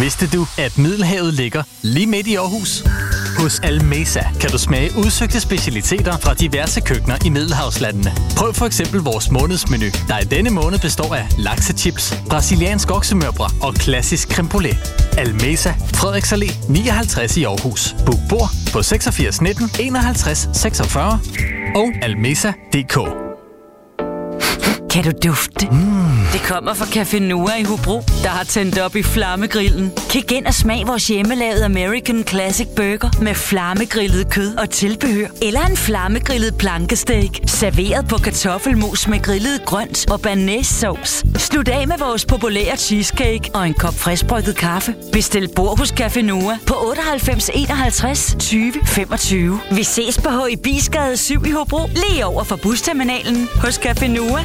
Vidste du, at Middelhavet ligger lige midt i Aarhus? Hos Almesa kan du smage udsøgte specialiteter fra diverse køkkener i Middelhavslandene. Prøv for eksempel vores månedsmenu, der i denne måned består af laksechips, brasiliansk oksemørbrad og klassisk creme brulee. Almesa, Frederiks Allé 59 i Aarhus. Book bord på 86 19 51 46 og almesa.dk. Kan du dufte? Mm. Det kommer fra Café Noa i Hobro, der har tændt op i flammegrillen. Kig ind og smag vores hjemmelavede American Classic Burger med flammegrillet kød og tilbehør. Eller en flammegrillet plankesteak, serveret på kartoffelmos med grillet grønt og banæssauce. Slut af med vores populære cheesecake og en kop friskbrygget kaffe. Bestil bord hos Café Noa på 98 51 20 25. Vi ses på H. i 7 i Hobro, lige over for busterminalen hos Café Noa.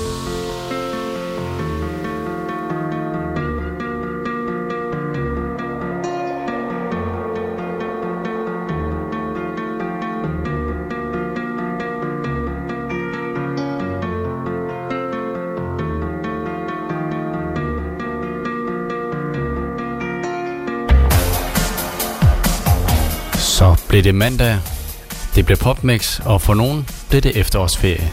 Blev det mandag. Det blev popmix, og for nogen blev det efterårsferie.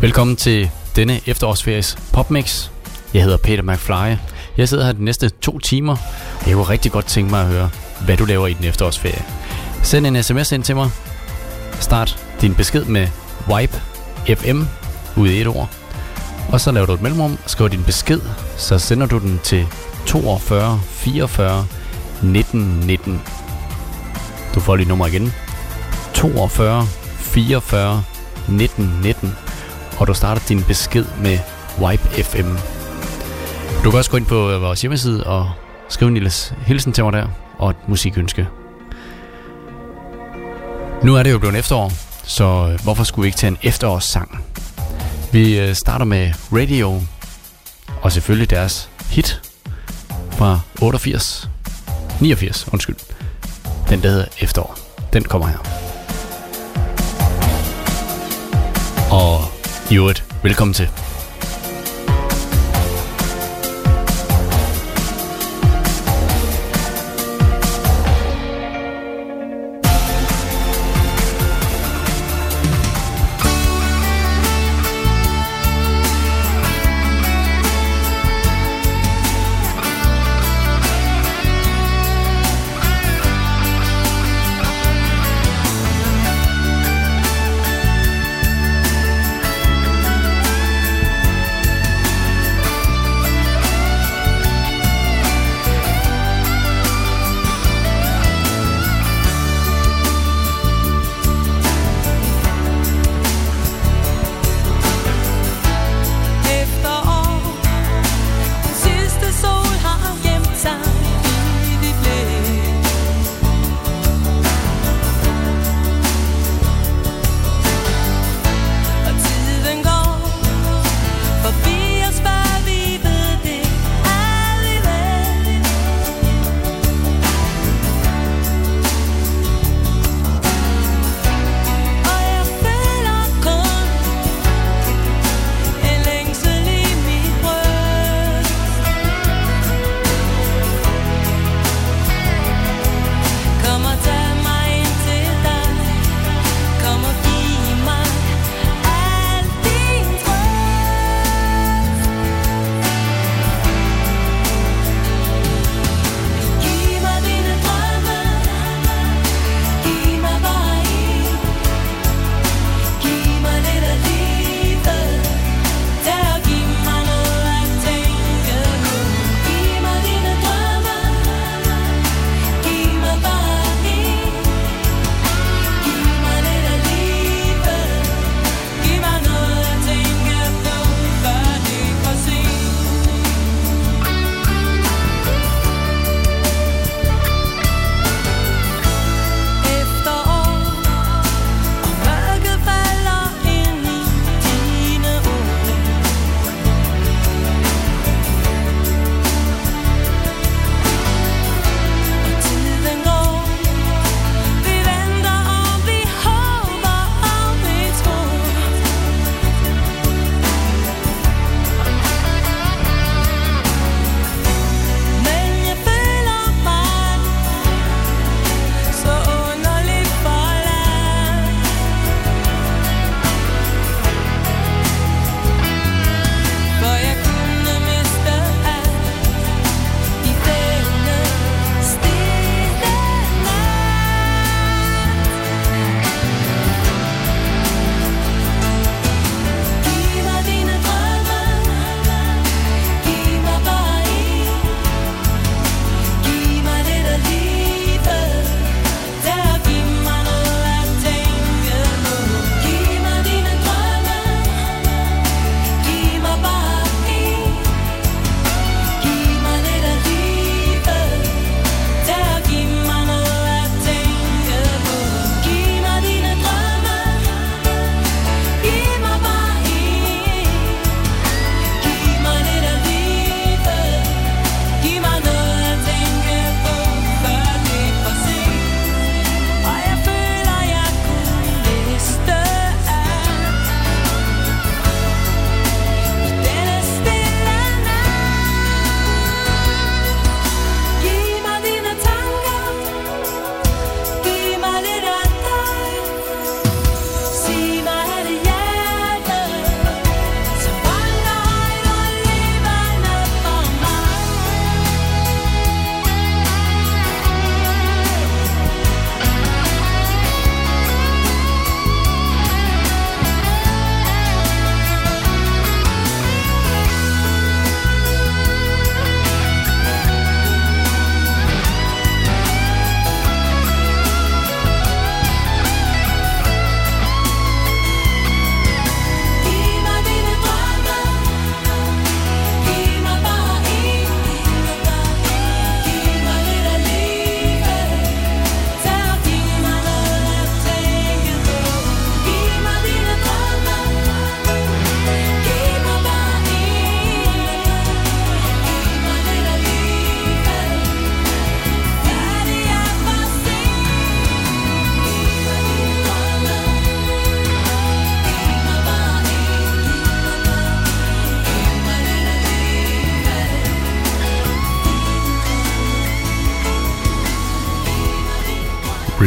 Velkommen til denne efterårsferie popmix. Jeg hedder Peter McFly. Jeg sidder her de næste to timer. og Jeg kunne rigtig godt tænke mig at høre, hvad du laver i den efterårsferie. Send en sms ind til mig. Start din besked med Wipe FM ud i et ord. Og så laver du et mellemrum, skriver din besked, så sender du den til 42 44 19 19. Du får lige nummer igen. 42 44 19 19. Og du starter din besked med Wipe FM. Du kan også gå ind på øh, vores hjemmeside og skrive en lille hilsen til mig der, og et musikønske. Nu er det jo blevet efterår, så øh, hvorfor skulle vi ikke tage en efterårssang? Vi øh, starter med Radio, og selvfølgelig deres hit fra 88, 89, undskyld. Den der hedder Efterår. Den kommer her. Og i øvrigt, velkommen til.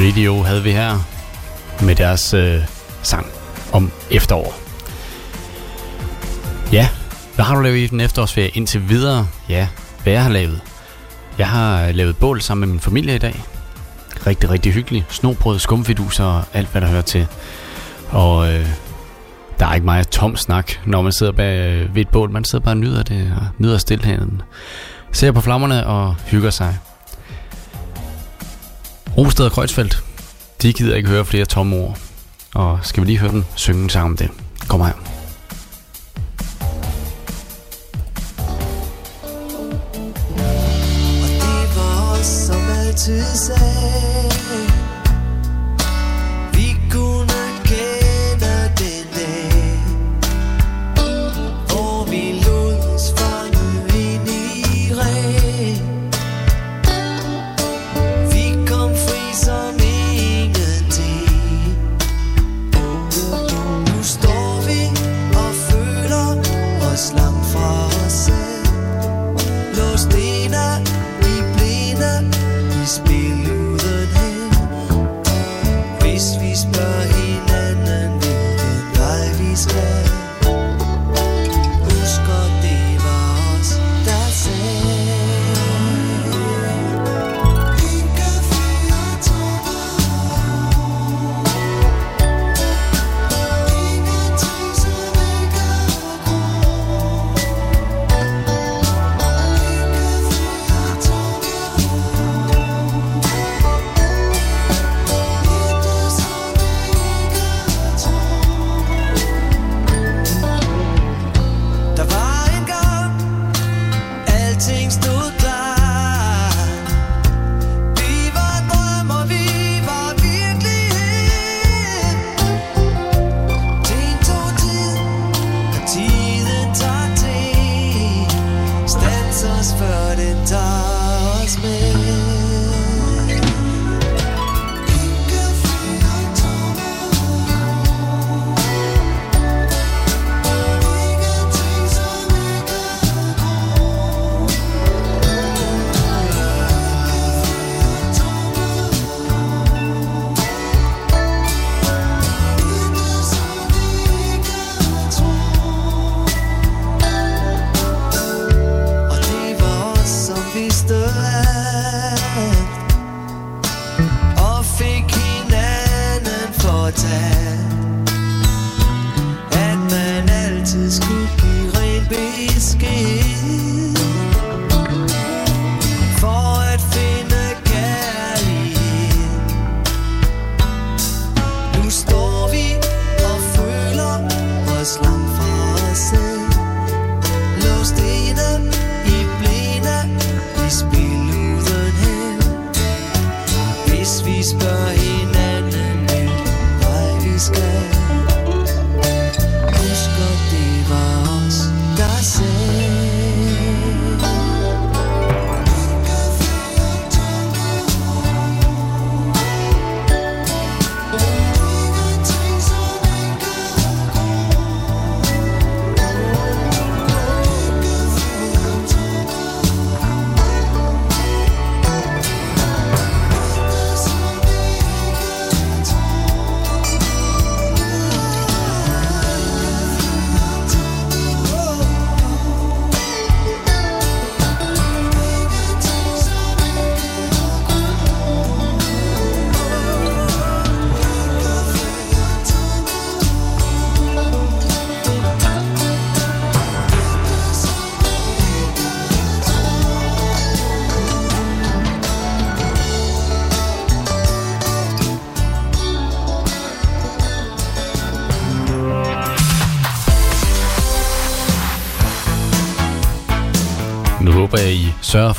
Radio havde vi her med deres øh, sang om efterår. Ja, hvad har du lavet i den efterårsferie indtil videre? Ja, hvad jeg har lavet? Jeg har lavet bål sammen med min familie i dag. Rigtig, rigtig hyggeligt. Snobrød, skumfiduser og alt, hvad der hører til. Og øh, der er ikke meget tom snak, når man sidder bag øh, ved et bål. Man sidder bare og nyder det, og nyder stillheden. Ser på flammerne og hygger sig. Rosted og Kreuzfeldt, de gider ikke høre flere tomme ord. Og skal vi lige høre dem synge en sang om det? Kom her. Og det var os, som altid sagde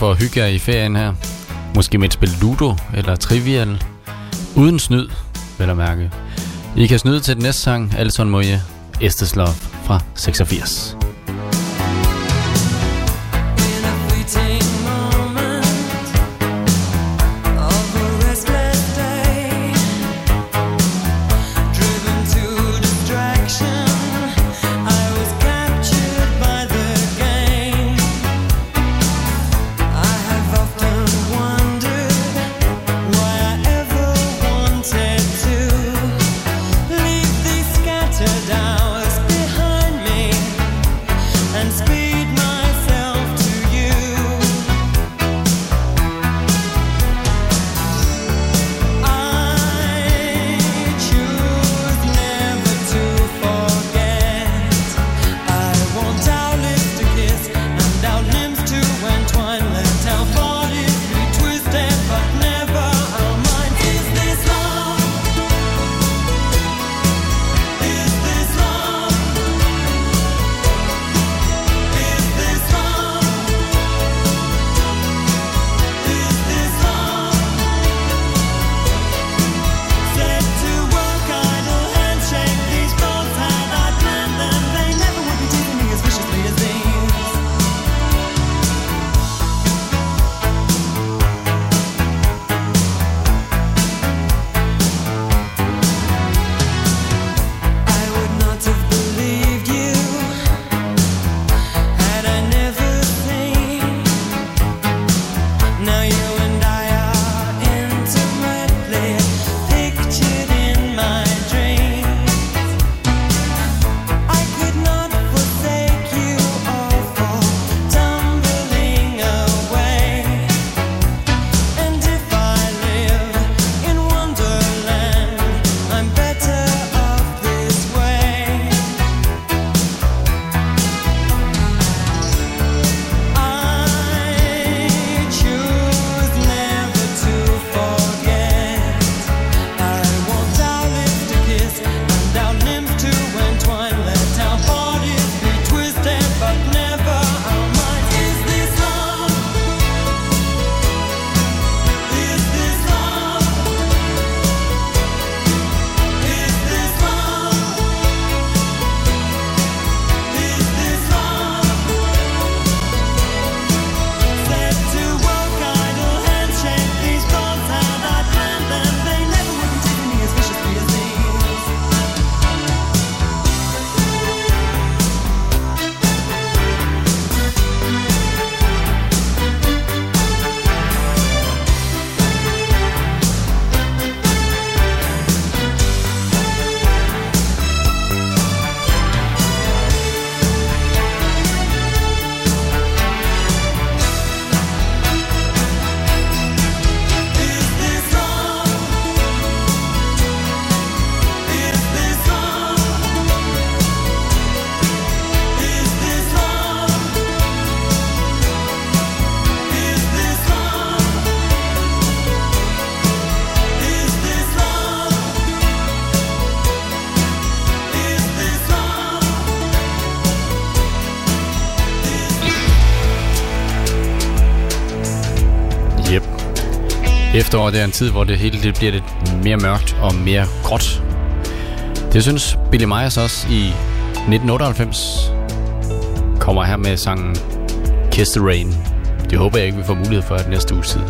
for at hygge jer i ferien her. Måske med et spil Ludo eller Trivial. Uden snyd, vel at mærke. I kan snyde til den næste sang, Alison Moje, Estes Love fra 86. efteråret er en tid, hvor det hele det bliver lidt mere mørkt og mere gråt. Det synes Billy Myers også i 1998 kommer her med sangen Kiss the Rain. Det håber jeg ikke, vi får mulighed for at næste uge tid.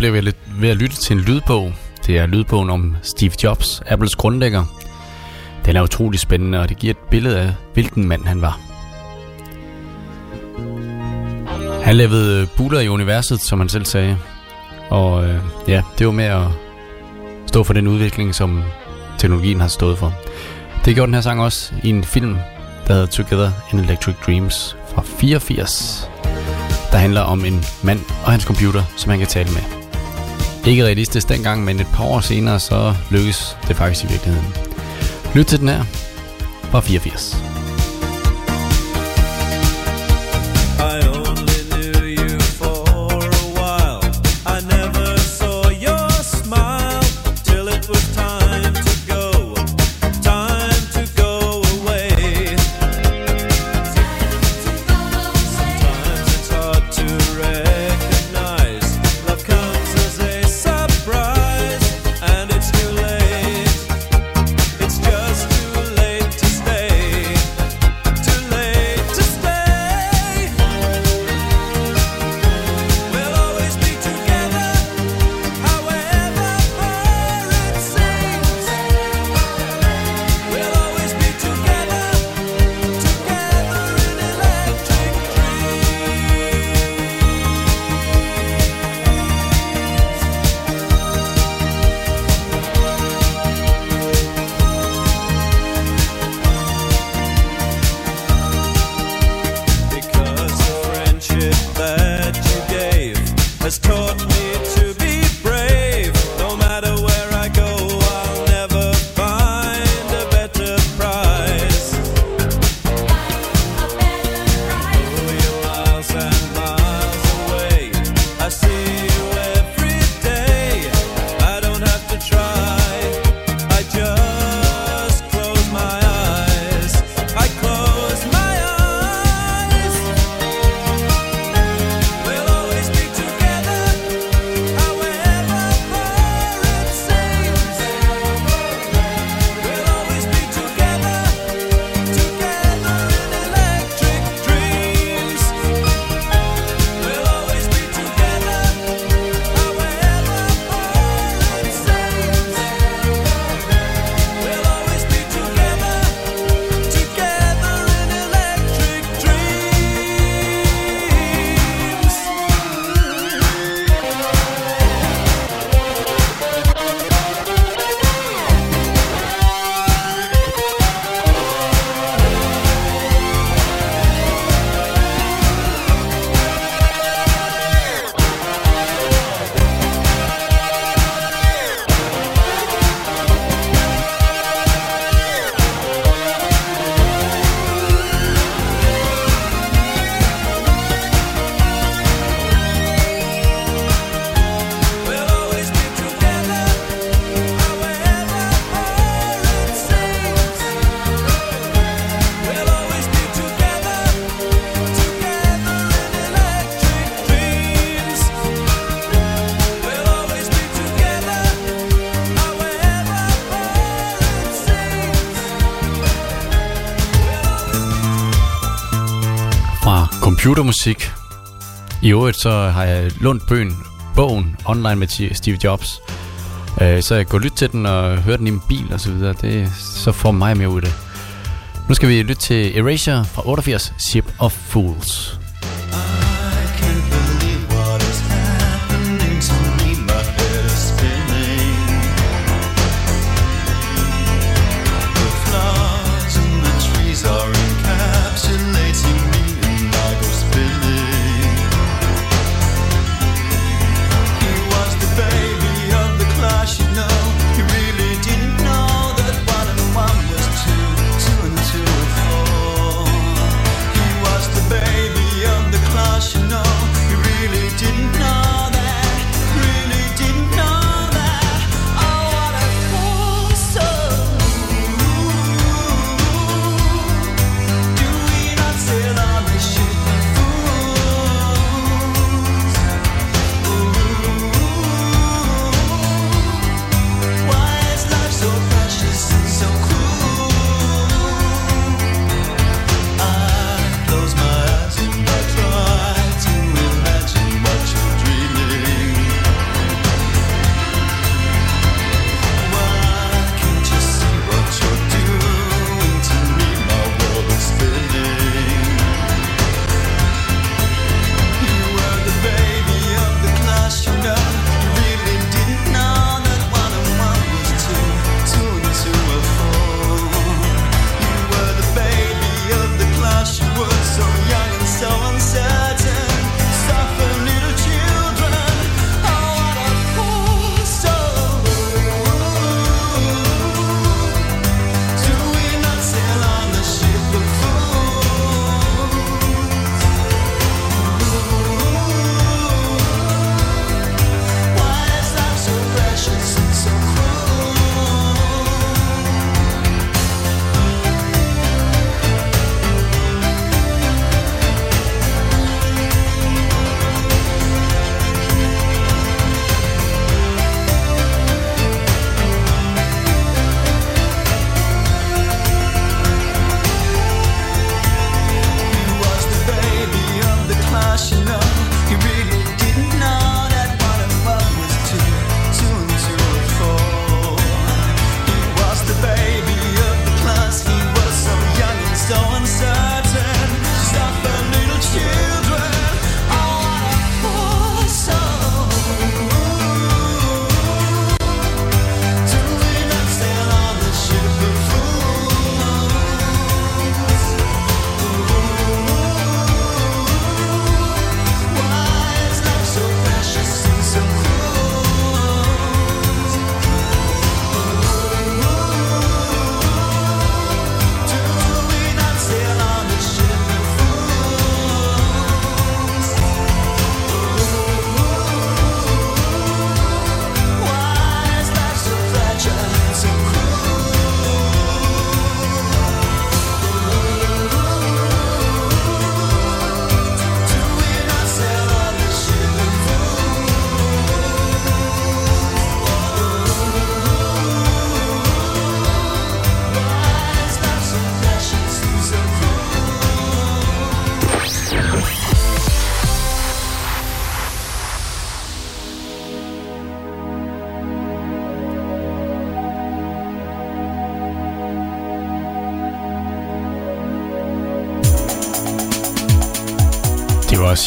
blev jeg ved at lytte til en lydbog. Det er lydbogen om Steve Jobs, Apples grundlægger. Den er utrolig spændende, og det giver et billede af, hvilken mand han var. Han levede øh, buler i universet, som han selv sagde. Og øh, ja, det var med at stå for den udvikling, som teknologien har stået for. Det gjorde den her sang også i en film, der hedder Together in Electric Dreams fra 84, der handler om en mand og hans computer, som han kan tale med ikke realistisk dengang, men et par år senere, så lykkes det faktisk i virkeligheden. Lyt til den her fra 84. computermusik. I øvrigt så har jeg lånt bøgen, bogen online med Steve Jobs. Øh, så jeg går lytte til den og hører den i min bil og så videre. Det, så får mig mere ud af det. Nu skal vi lytte til Erasure fra 88, Ship of Fools.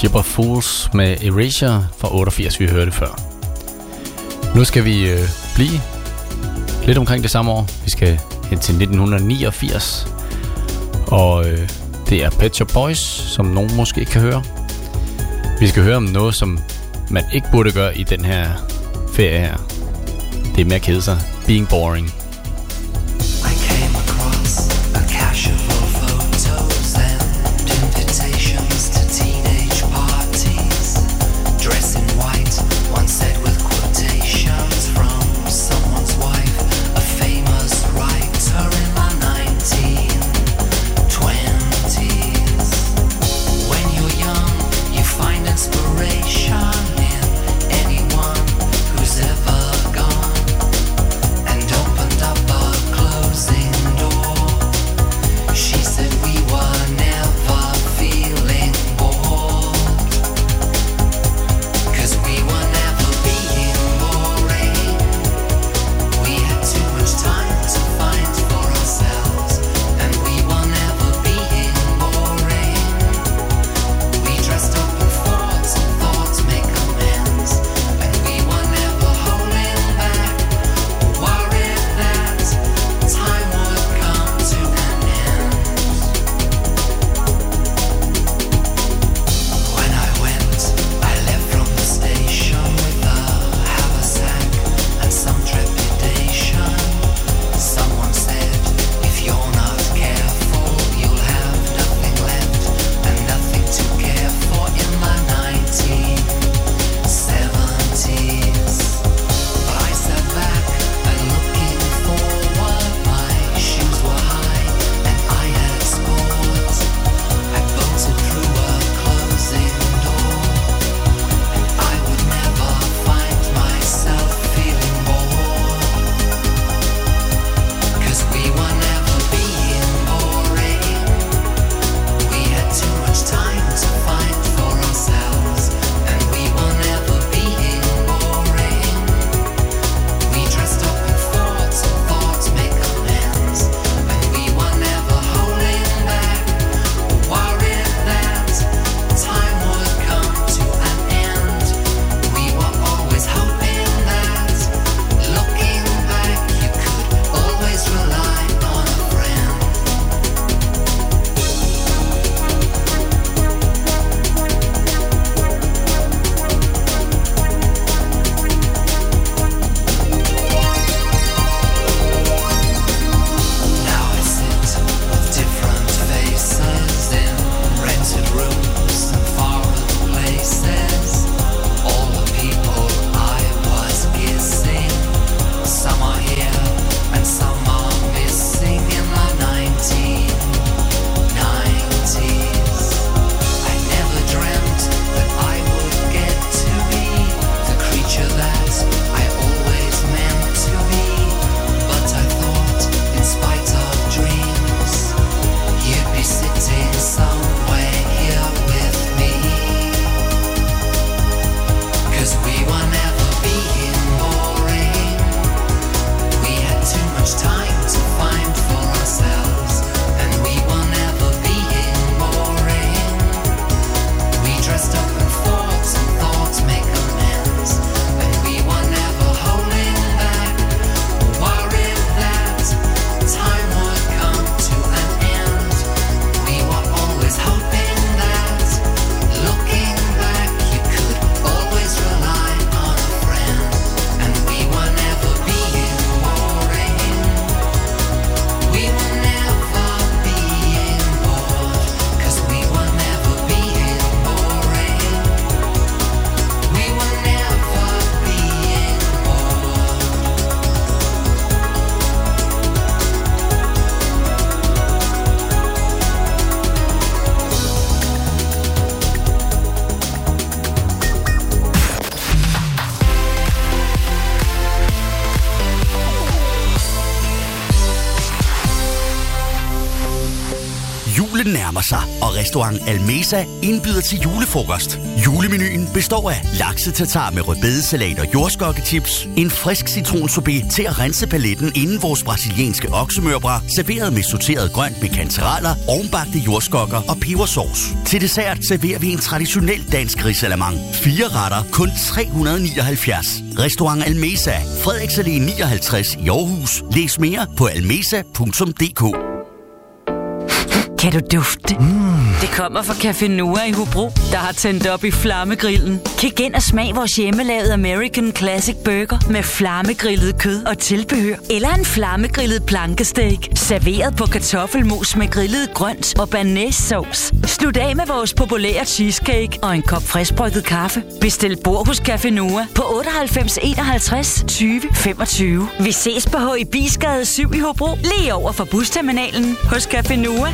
Ship of Fools med Erasure fra 88, vi hørte før. Nu skal vi øh, blive lidt omkring det samme år. Vi skal hen til 1989. Og øh, det er Pet Shop Boys, som nogen måske ikke kan høre. Vi skal høre om noget, som man ikke burde gøre i den her ferie her. Det er med at kede sig. Being boring. Nærmer sig, og restaurant Almesa indbyder til julefrokost. Julemenuen består af laksetatar med rødbedesalat og jordskokkechips, en frisk citronsorbet til at rense paletten inden vores brasilianske oksemørbra, serveret med sorteret grønt med kantereller, ovenbagte jordskokker og pebersauce. Til dessert serverer vi en traditionel dansk risalamang. Fire retter, kun 379. Restaurant Almesa, Frederiksalé 59 i Aarhus. Læs mere på almesa.dk. Kan du dufte? Mm. Det kommer fra Café Noah i Hobro, der har tændt op i flammegrillen. Kig ind og smag vores hjemmelavede American Classic Burger med flammegrillet kød og tilbehør. Eller en flammegrillet plankesteak, serveret på kartoffelmos med grillet grønt og banæssauce. Slut af med vores populære cheesecake og en kop friskbrygget kaffe. Bestil bord hos Café Noah på 98 51 20 25. Vi ses på H. Bisgade 7 i Hobro, lige over for busterminalen hos Café Noah.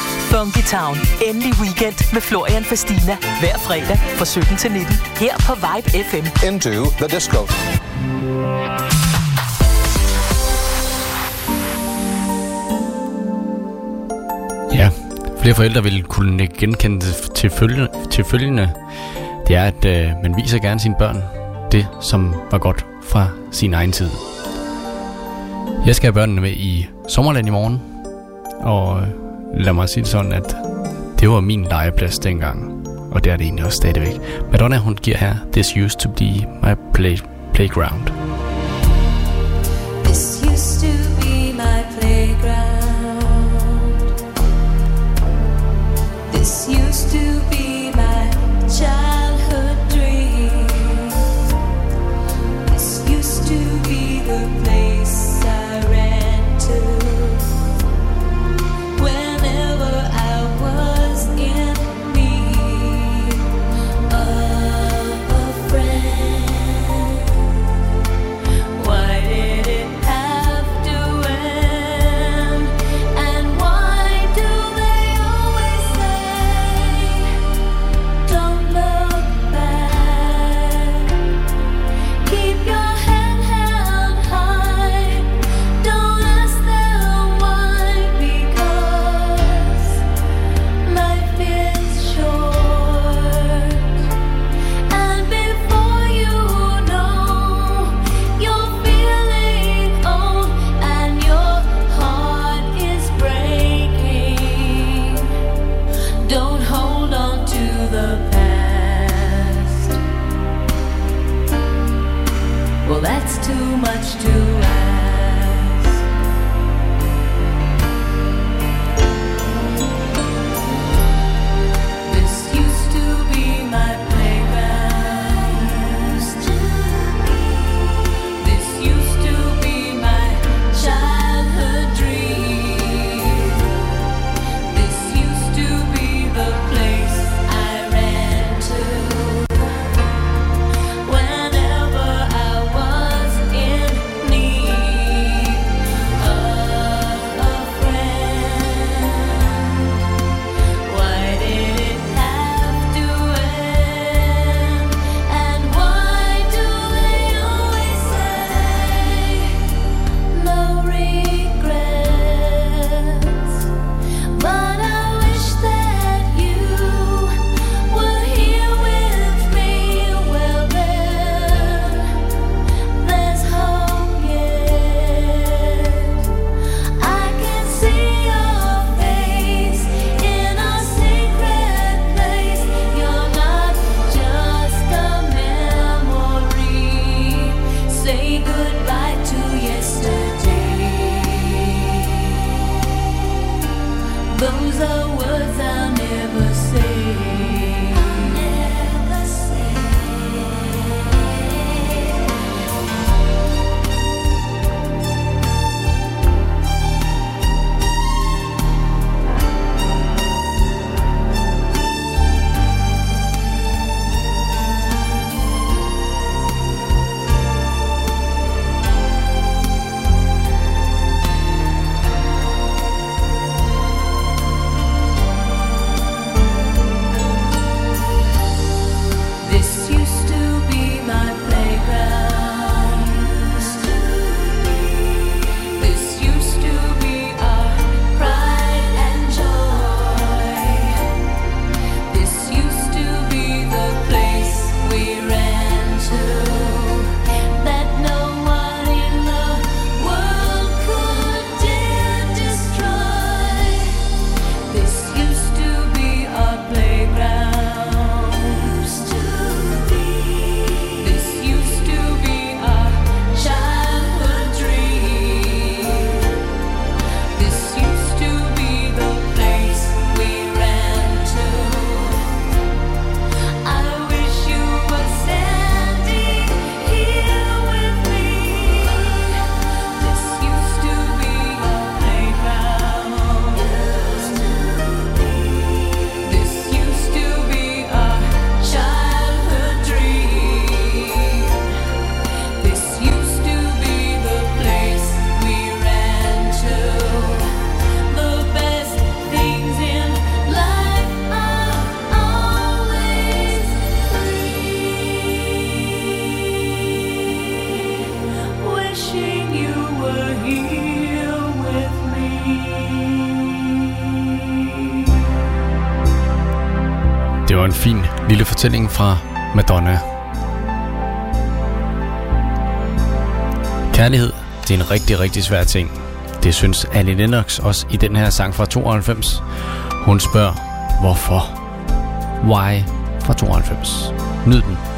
Funky Town. Endelig weekend med Florian Fastina. Hver fredag fra 17 til 19. Her på Vibe FM. Into the disco. Ja, flere forældre vil kunne genkende det til følgende, til følgende. Det er, at øh, man viser gerne sine børn det, som var godt fra sin egen tid. Jeg skal have børnene med i sommerland i morgen, og øh, lad mig sige det sådan, at det var min legeplads dengang, og det er det egentlig også stadigvæk. Madonna, hun giver her, This used to be my play, playground. Used to be the place opfølgingen fra Madonna. Kærlighed, det er en rigtig, rigtig svær ting. Det synes Annie Lennox også i den her sang fra 92. Hun spørger, hvorfor? Why fra 92. Nyd den.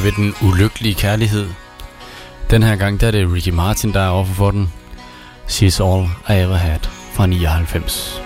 bliver ved den ulykkelige kærlighed. Den her gang der er det Ricky Martin, der er offer for den. She's All I Ever Had fra 99.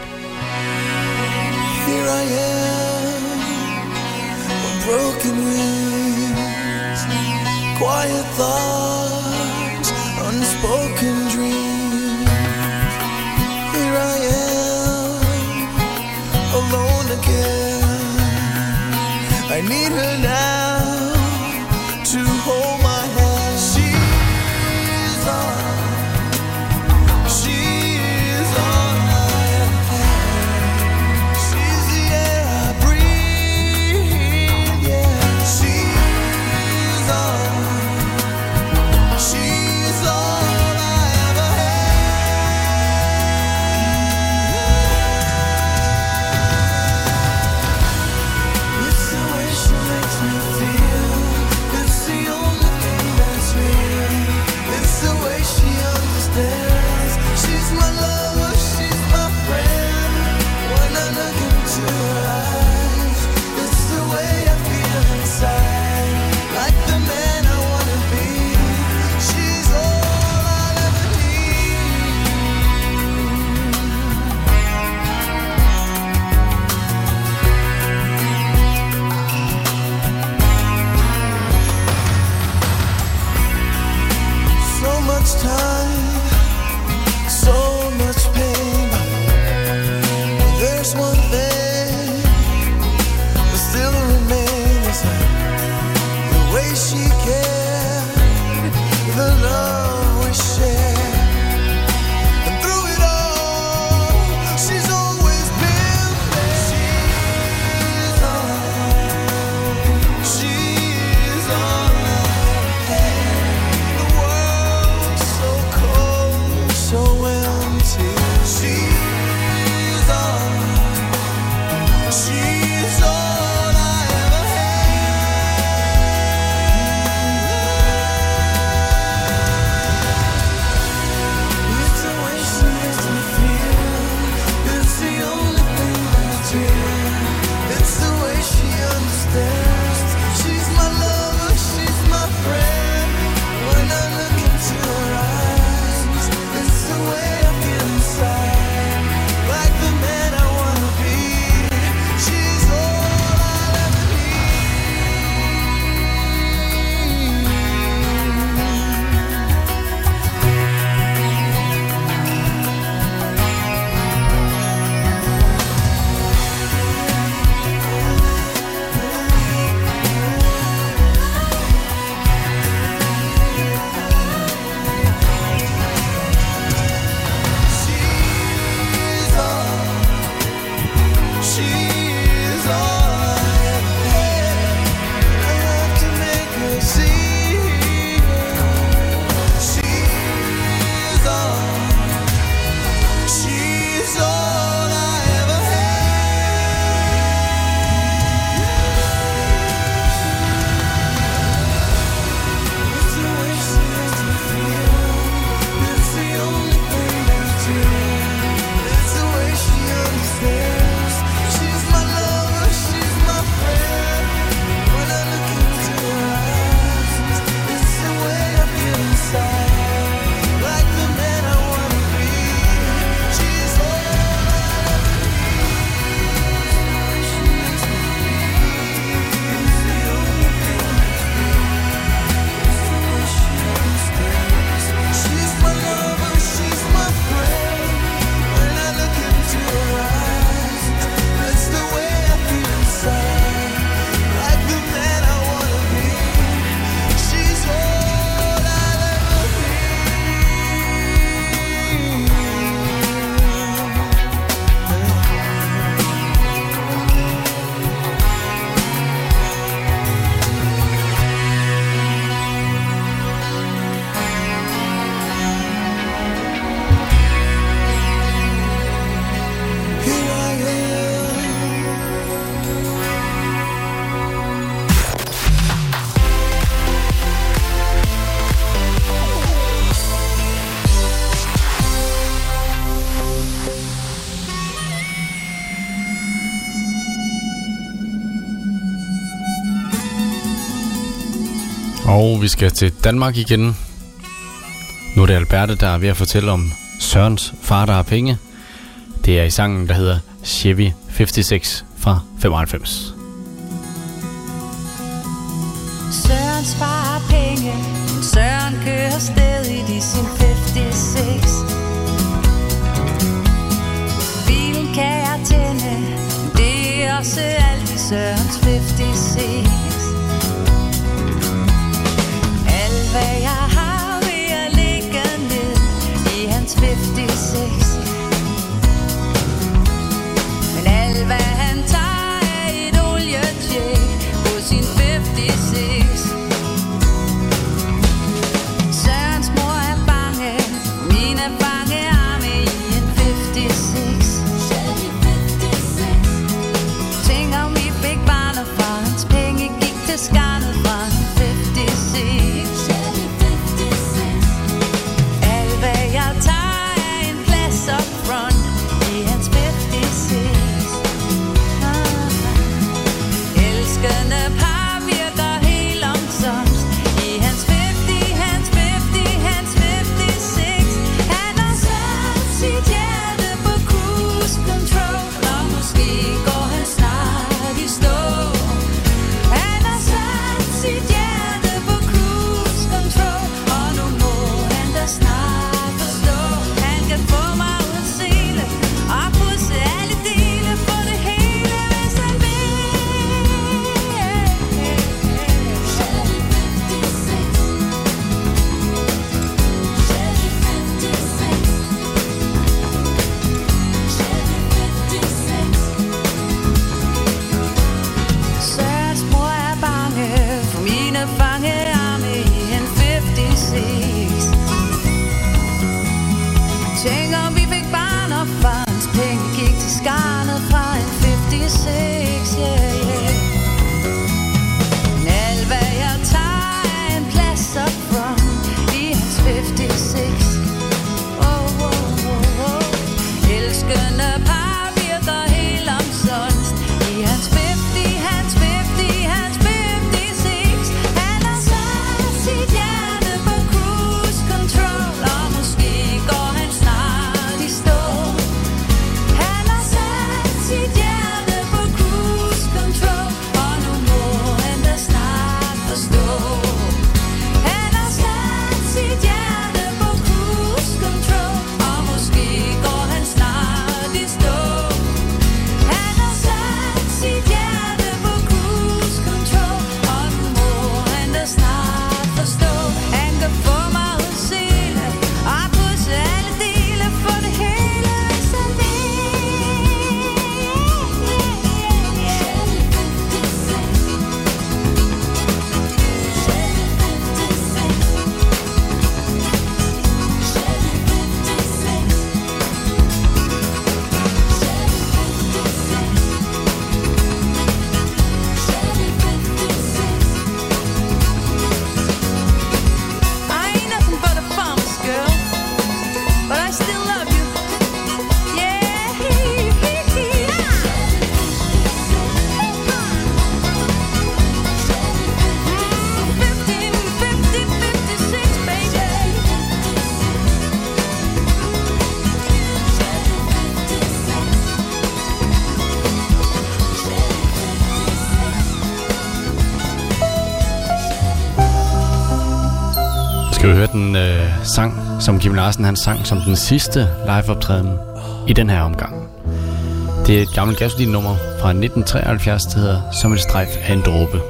vi skal til Danmark igen. Nu er det Alberte, der er ved at fortælle om Sørens far, der har penge. Det er i sangen, der hedder Chevy 56 fra 95. Sørens far har penge, men Søren kører stedigt i sin 56. Bilen kan jeg tænde, det er også alt i Sørens 56. hvad jeg har ved at ligge ned i hans viftige som Kim Larsen han sang som den sidste liveoptræden i den her omgang. Det er et gammelt gasolin nummer fra 1973, der hedder Som et strejf af en dråbe.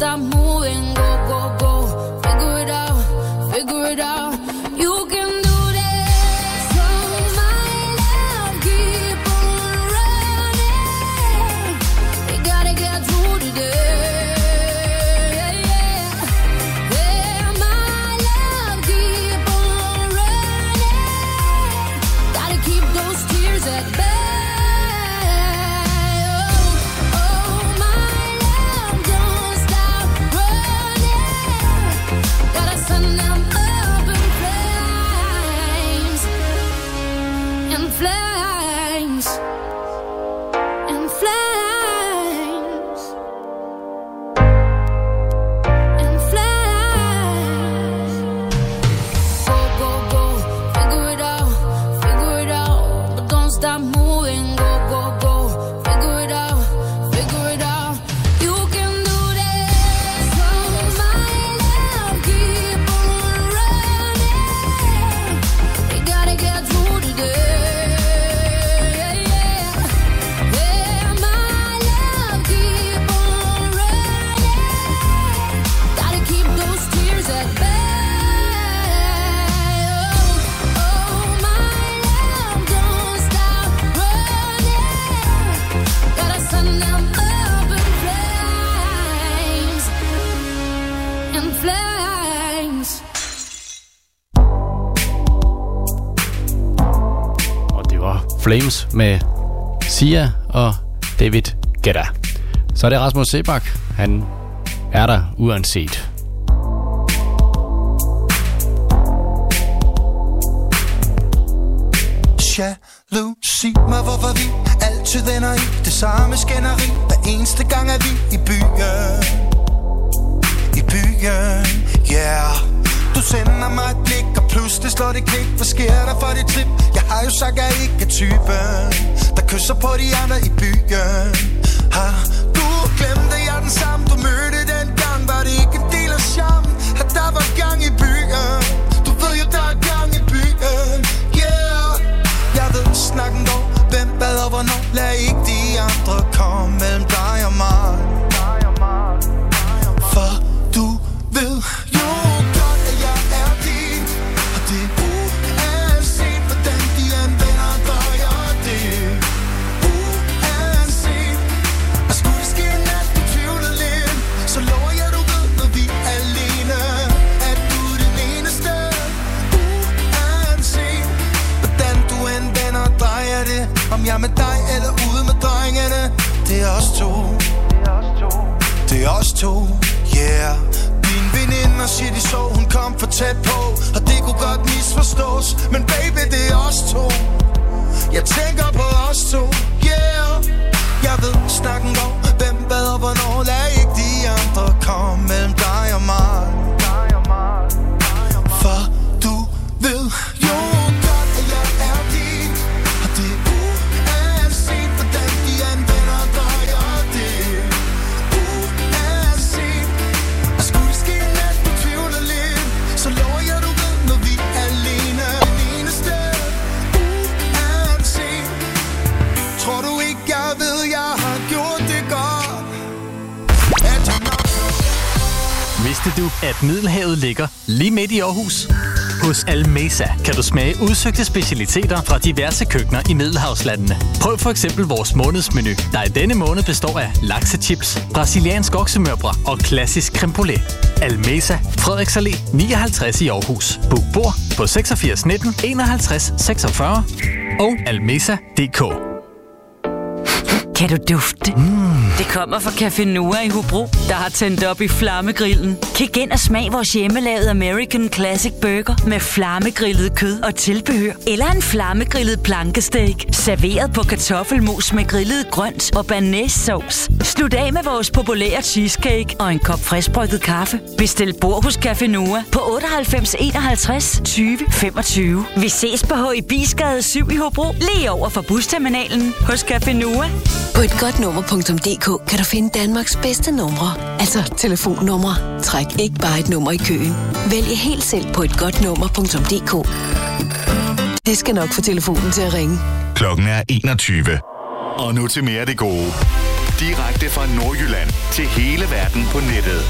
da música. Og David Guetta. Så er det Rasmus Sebak. Han er der uanset. Jalousi mig hvorfor vi altid ender i det samme skænderi Hver eneste gang er vi i byen I byen, yeah Du sender mig et blik, pludselig slår det klik Hvad sker der for det trip? Jeg har jo sagt, jeg ikke er typen Der kysser på de andre i byen. Har du glemt, at jeg er den samme. Du mødte den gang, var det ikke en del af charmen At der var gang i byen. Du ved jo, der er gang i byen. Yeah. Jeg ved snakken går Hvem hvad og hvornår? Lad ikke de andre komme. Tæt på Og det kunne godt misforstås. Men baby Vidste du, at Middelhavet ligger lige midt i Aarhus? Hos Almesa kan du smage udsøgte specialiteter fra diverse køkkener i Middelhavslandene. Prøv for eksempel vores månedsmenu, der i denne måned består af laksechips, brasiliansk oksemørbrad og klassisk creme brulee. Almesa, Frederiks Allé 59 i Aarhus. Book bord på 86 19 51 46 og almesa.dk. Kan du dufte? Mm. Det kommer fra Café Noah i Hobro, der har tændt op i flammegrillen. Kig ind og smag vores hjemmelavede American Classic Burger med flammegrillet kød og tilbehør. Eller en flammegrillet plankesteak, serveret på kartoffelmos med grillet grønt og banæssauce. Slut af med vores populære cheesecake og en kop friskbrygget kaffe. Bestil bord hos Café Noah på 98 51 20 25. Vi ses på HI Bisgade 7 i Hobro, lige over for busterminalen hos Café Noah. På et godt nummer.dk kan du finde Danmarks bedste numre. Altså telefonnumre. Træk ikke bare et nummer i køen. Vælg helt selv på et godt nummer.dk. Det skal nok få telefonen til at ringe. Klokken er 21. Og nu til mere af det gode. Direkte fra Nordjylland til hele verden på nettet.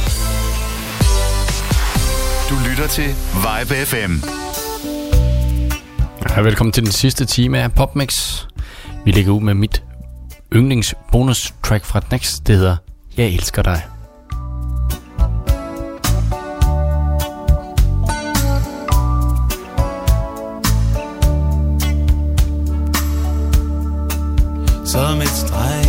Du lytter til Vibe FM. Ja, velkommen til den sidste time af PopMix. Vi lægger ud med mit yndlings bonus track fra Next. Det hedder Jeg elsker dig. Som et streg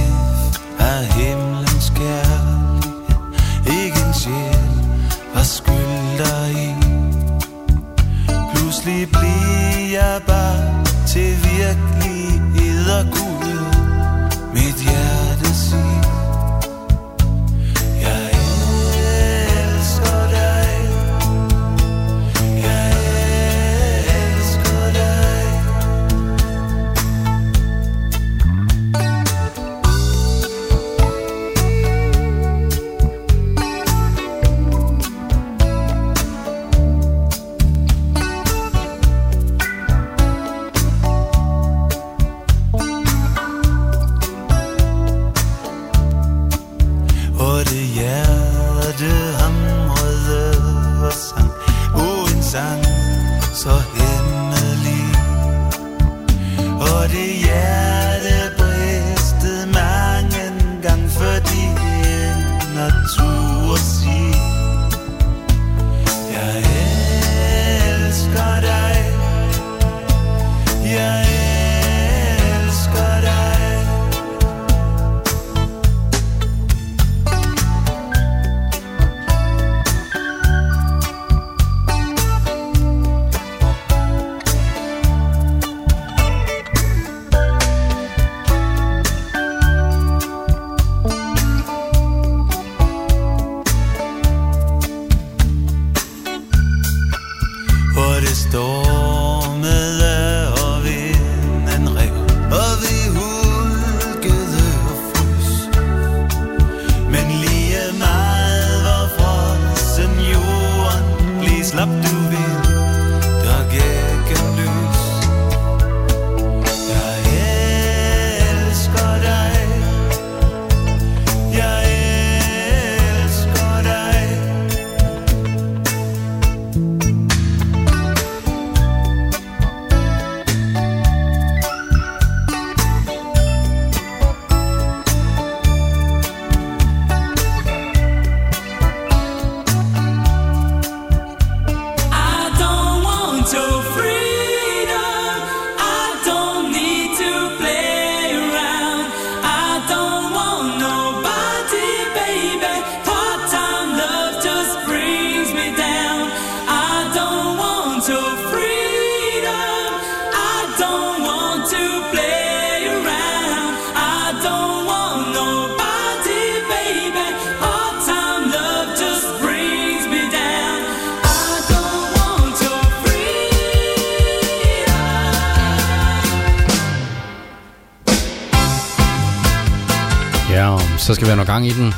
gang i den.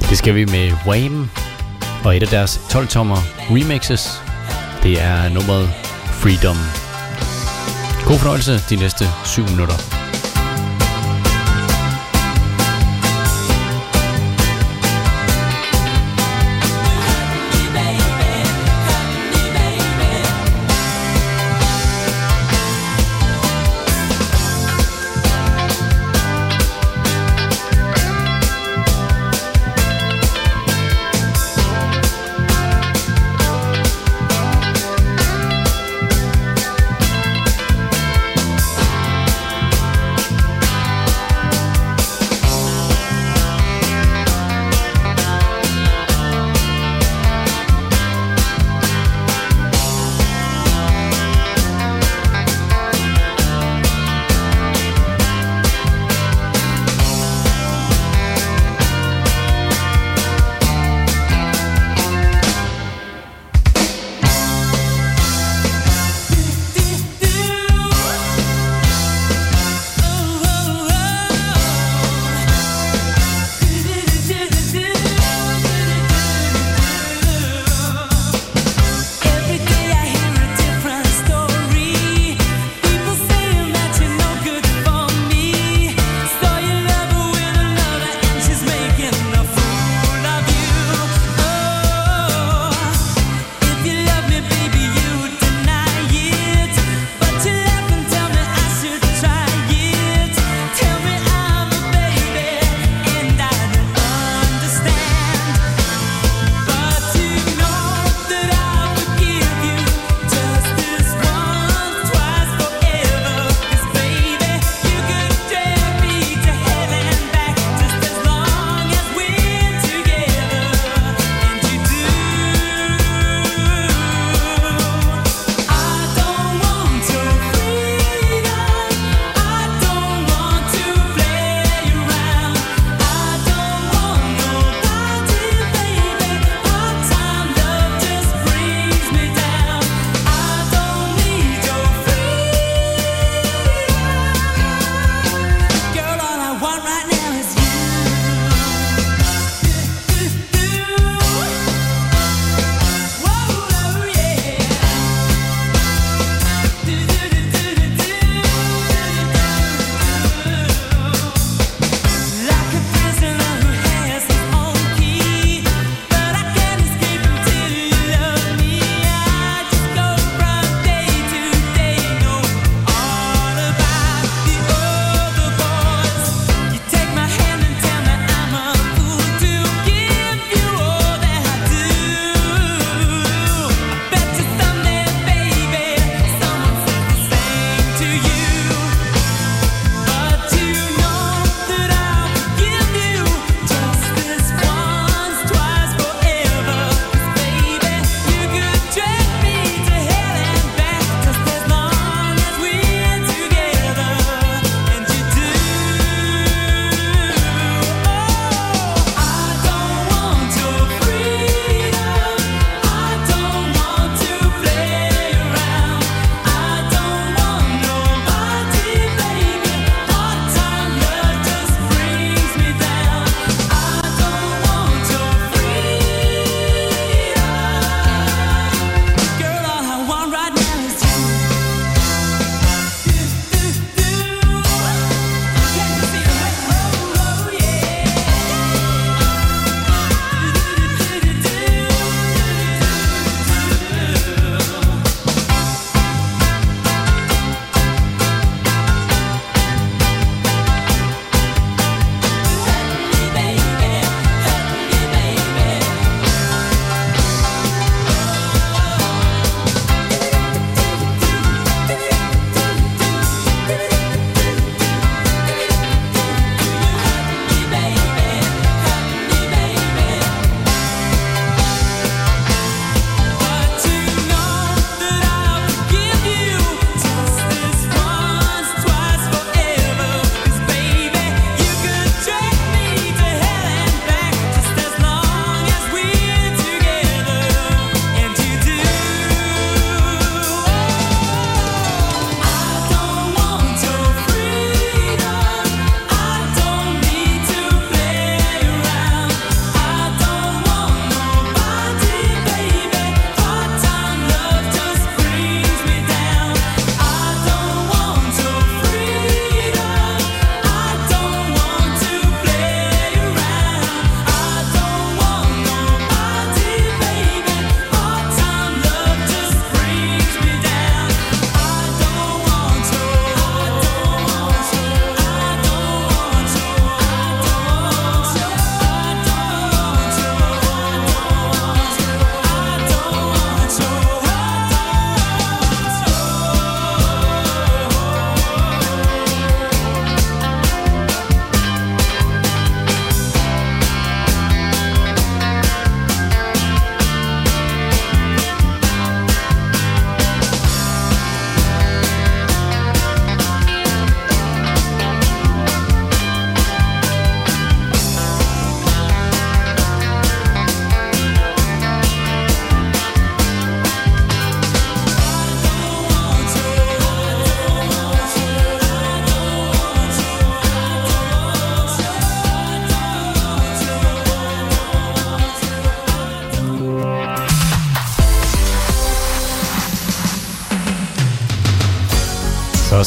Det skal vi med Wham! Og et af deres 12-tommer remixes. Det er nummeret Freedom. God fornøjelse de næste 7 minutter.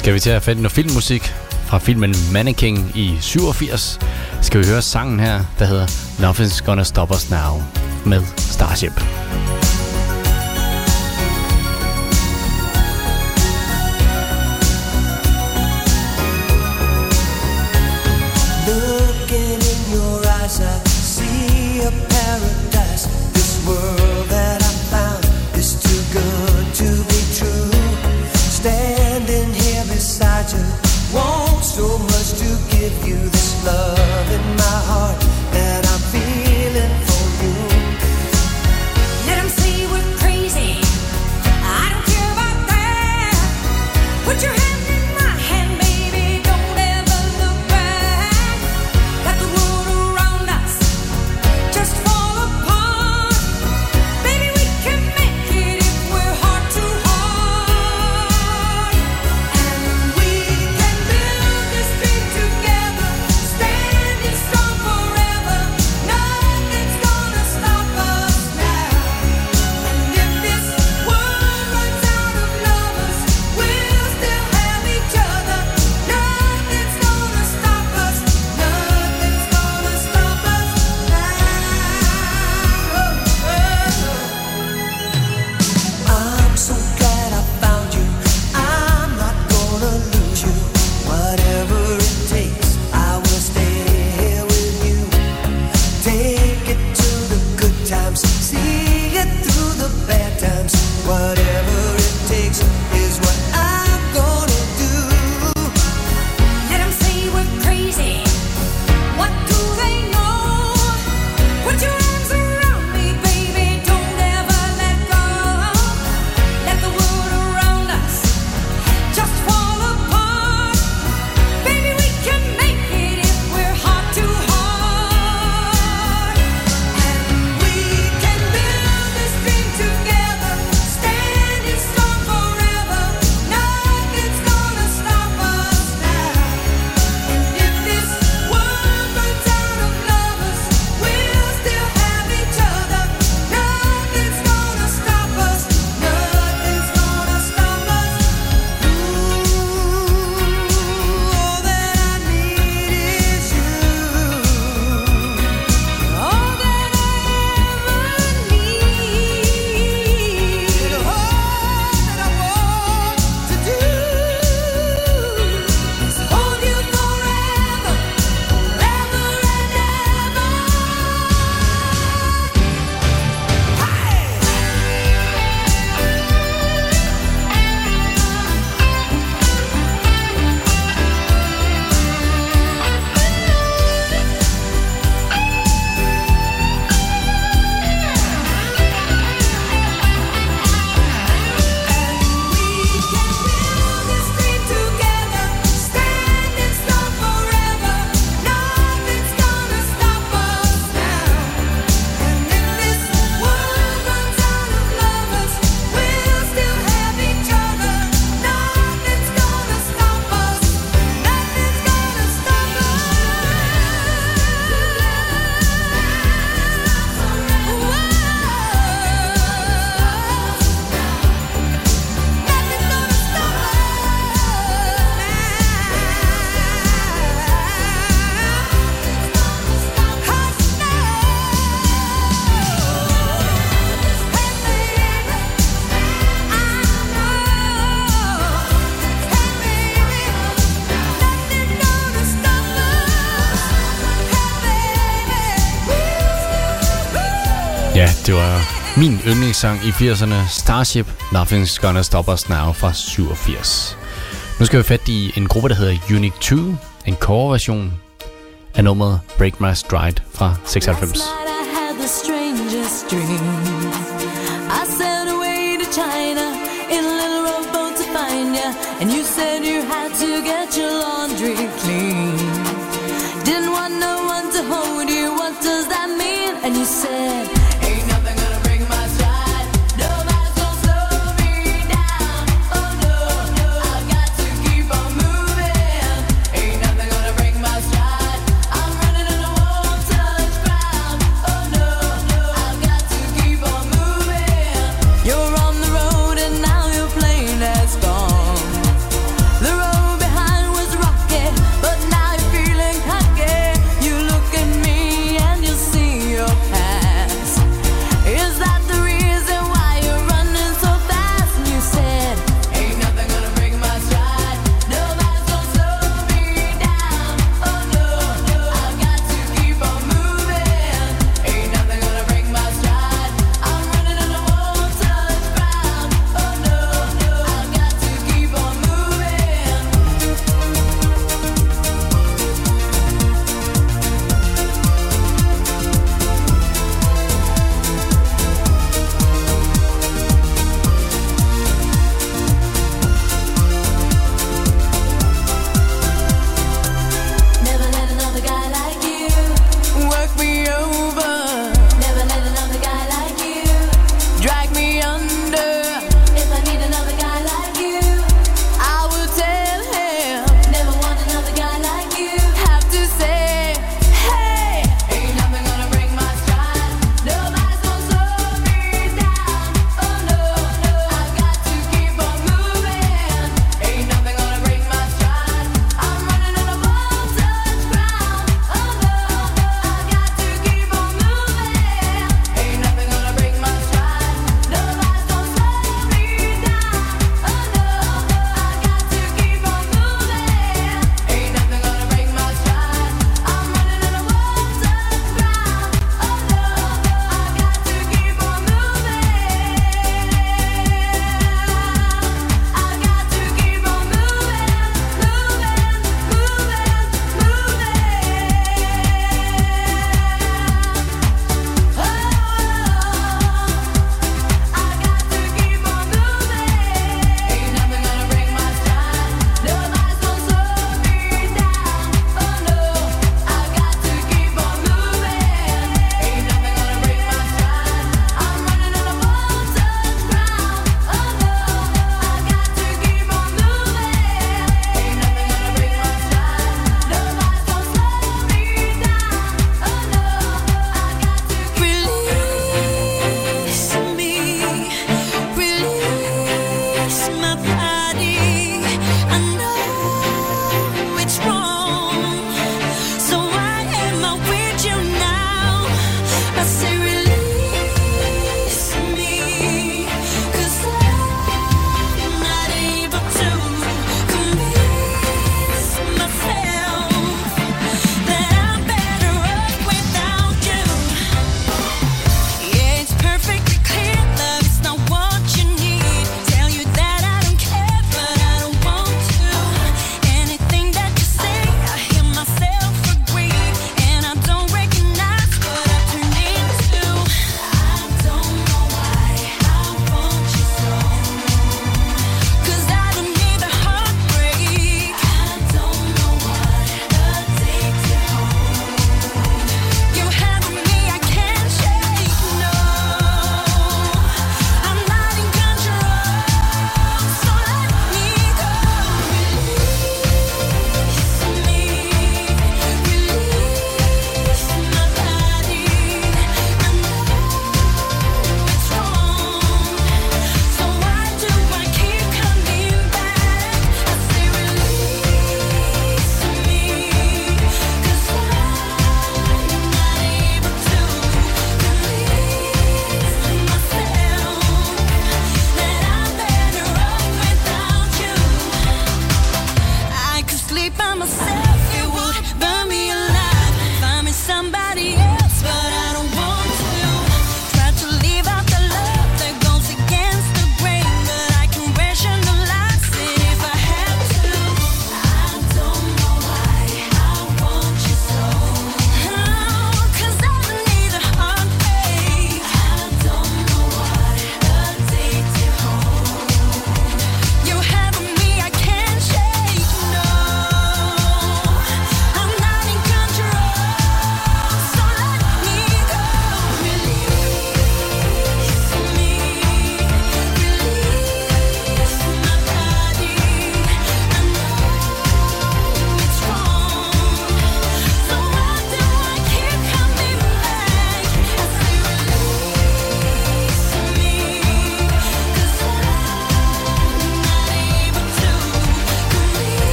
skal vi til at finde noget filmmusik fra filmen Mannequin i 87. Skal vi høre sangen her, der hedder Nothing's Gonna Stop Us Now med Starship. min yndlingssang i 80'erne, Starship, Nothing's Gonna Stop Us Now fra 87. Nu skal vi fat i en gruppe, der hedder Unique 2, en coverversion af nummeret Break My Stride fra 96. And you said you had to get your laundry clean Didn't want one to hold you, what does that mean? And you said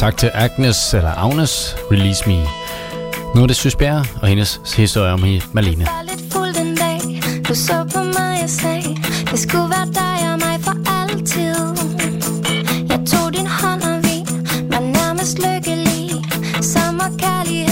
Tak til Agnes, eller Agnes, Release Me. Nu er det Søsbjerg og hendes historie om hende, Malene. Jeg var lidt fuld den dag, du så på mig og sagde, det skulle være dig og mig for altid. Jeg tog din hånd og vi var nærmest lykkelige, sommerkærlighed.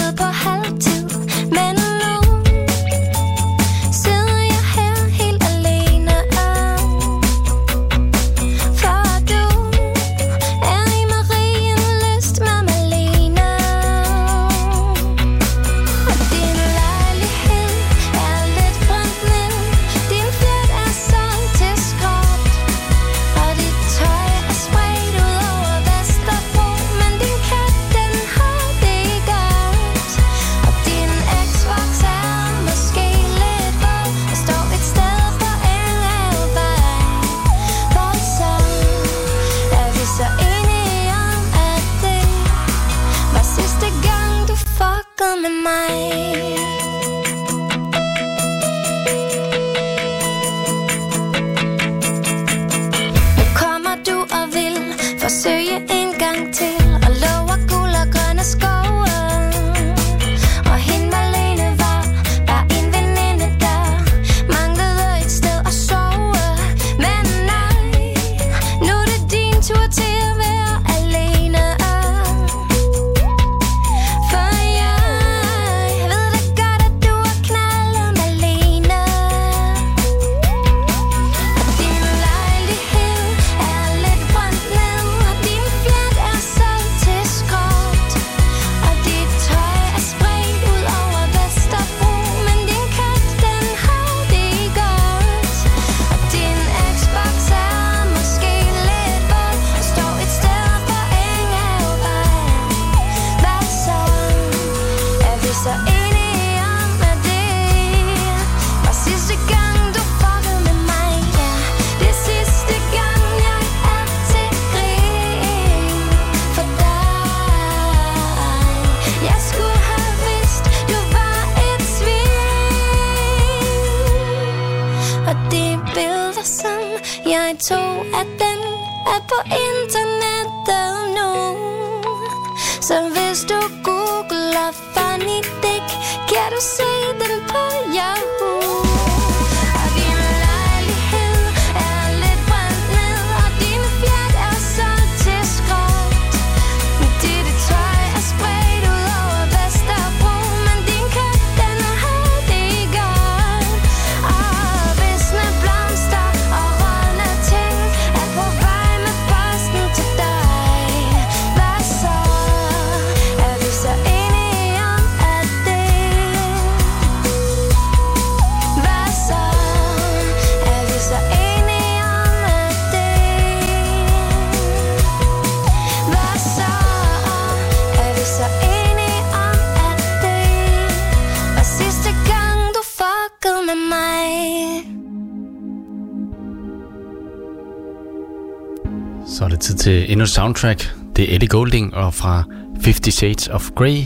Så er det tid til endnu soundtrack. Det er Ellie Golding og fra 50 Shades of Grey,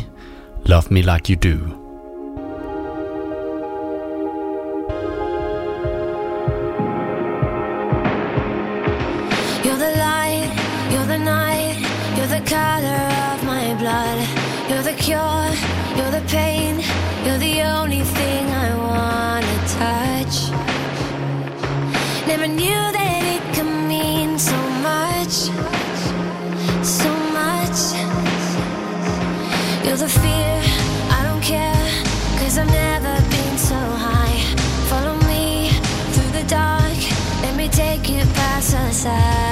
Love Me Like You Do. inside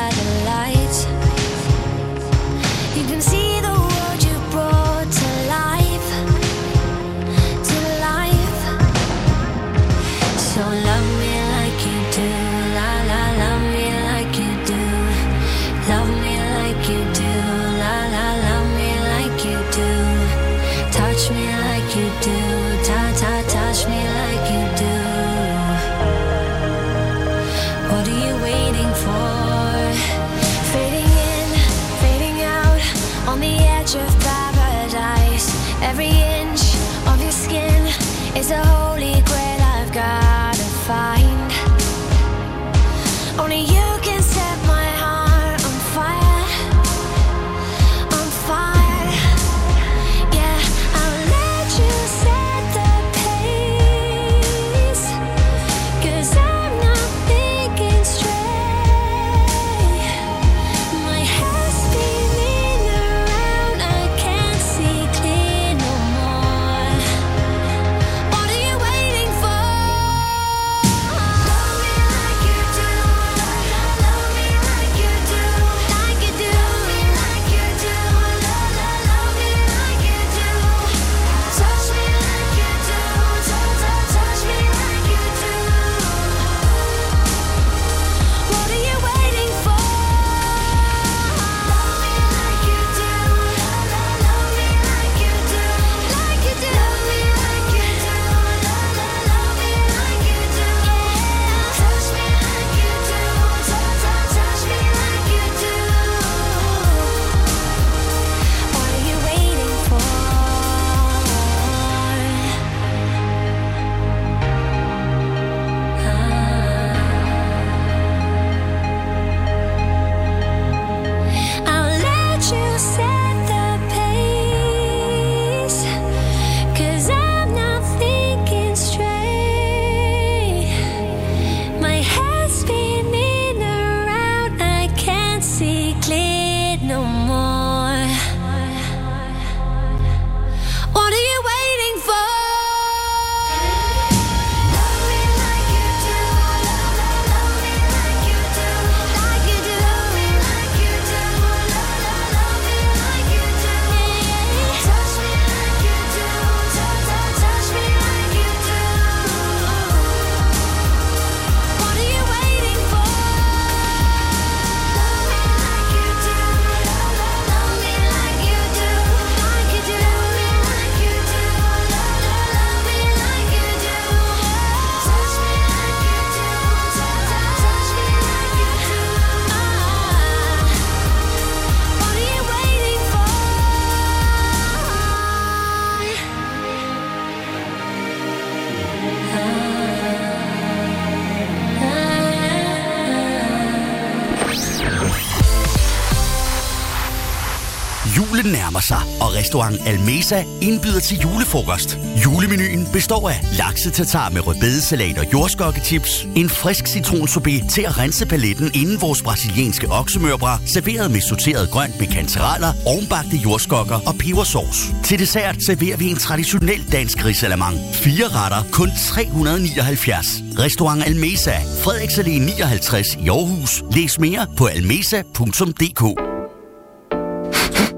Julen sig, og restaurant Almesa indbyder til julefrokost. Julemenuen består af laksetatar med rødbedesalat og jordskokkechips, en frisk citronsorbet til at rense paletten inden vores brasilianske oksemørbra, serveret med sorteret grønt med kantereller, ovenbagte jordskokker og pebersauce. Til dessert serverer vi en traditionel dansk risalamang. Fire retter, kun 379. Restaurant Almesa, Frederiksallé 59 i Aarhus. Læs mere på almesa.dk.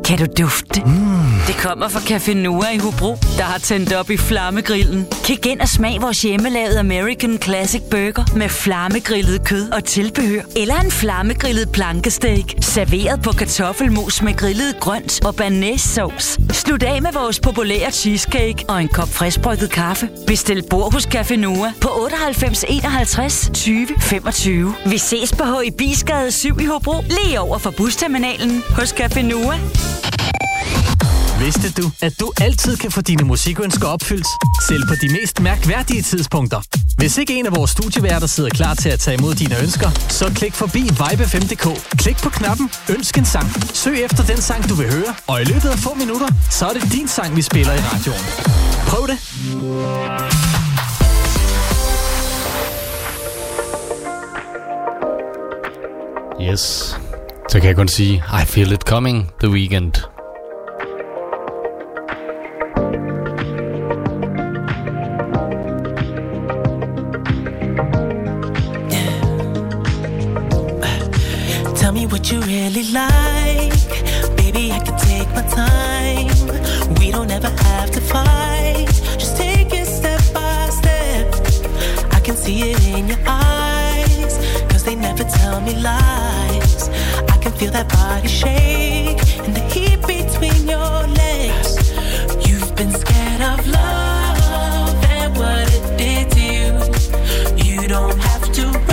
Kan du dufte? Mm. Det kommer fra Café Noah i Hobro, der har tændt op i flammegrillen. Kig ind og smag vores hjemmelavede American Classic Burger med flammegrillet kød og tilbehør. Eller en flammegrillet plankesteak, serveret på kartoffelmos med grillet grønt og banæssauce. Slut af med vores populære cheesecake og en kop friskbrygget kaffe. Bestil bord hos Café Noah på 98 51 20 25. Vi ses på H. i Bisgade 7 i Hobro, lige over for busterminalen hos Café Noah. Vidste du, at du altid kan få dine musikønsker opfyldt? Selv på de mest mærkværdige tidspunkter. Hvis ikke en af vores studieværter sidder klar til at tage imod dine ønsker, så klik forbi vibe5.dk. Klik på knappen Ønsk en sang. Søg efter den sang, du vil høre, og i løbet af få minutter, så er det din sang, vi spiller i radioen. Prøv det! Yes. Så kan jeg kun sige, I feel it coming, the weekend. Tell me what you really like. Baby, I can take my time. We don't ever have to fight. Just take it step by step. I can see it in your eyes. Cause they never tell me lies. Feel that body shake and the heat between your legs. You've been scared of love and what it did to you. You don't have to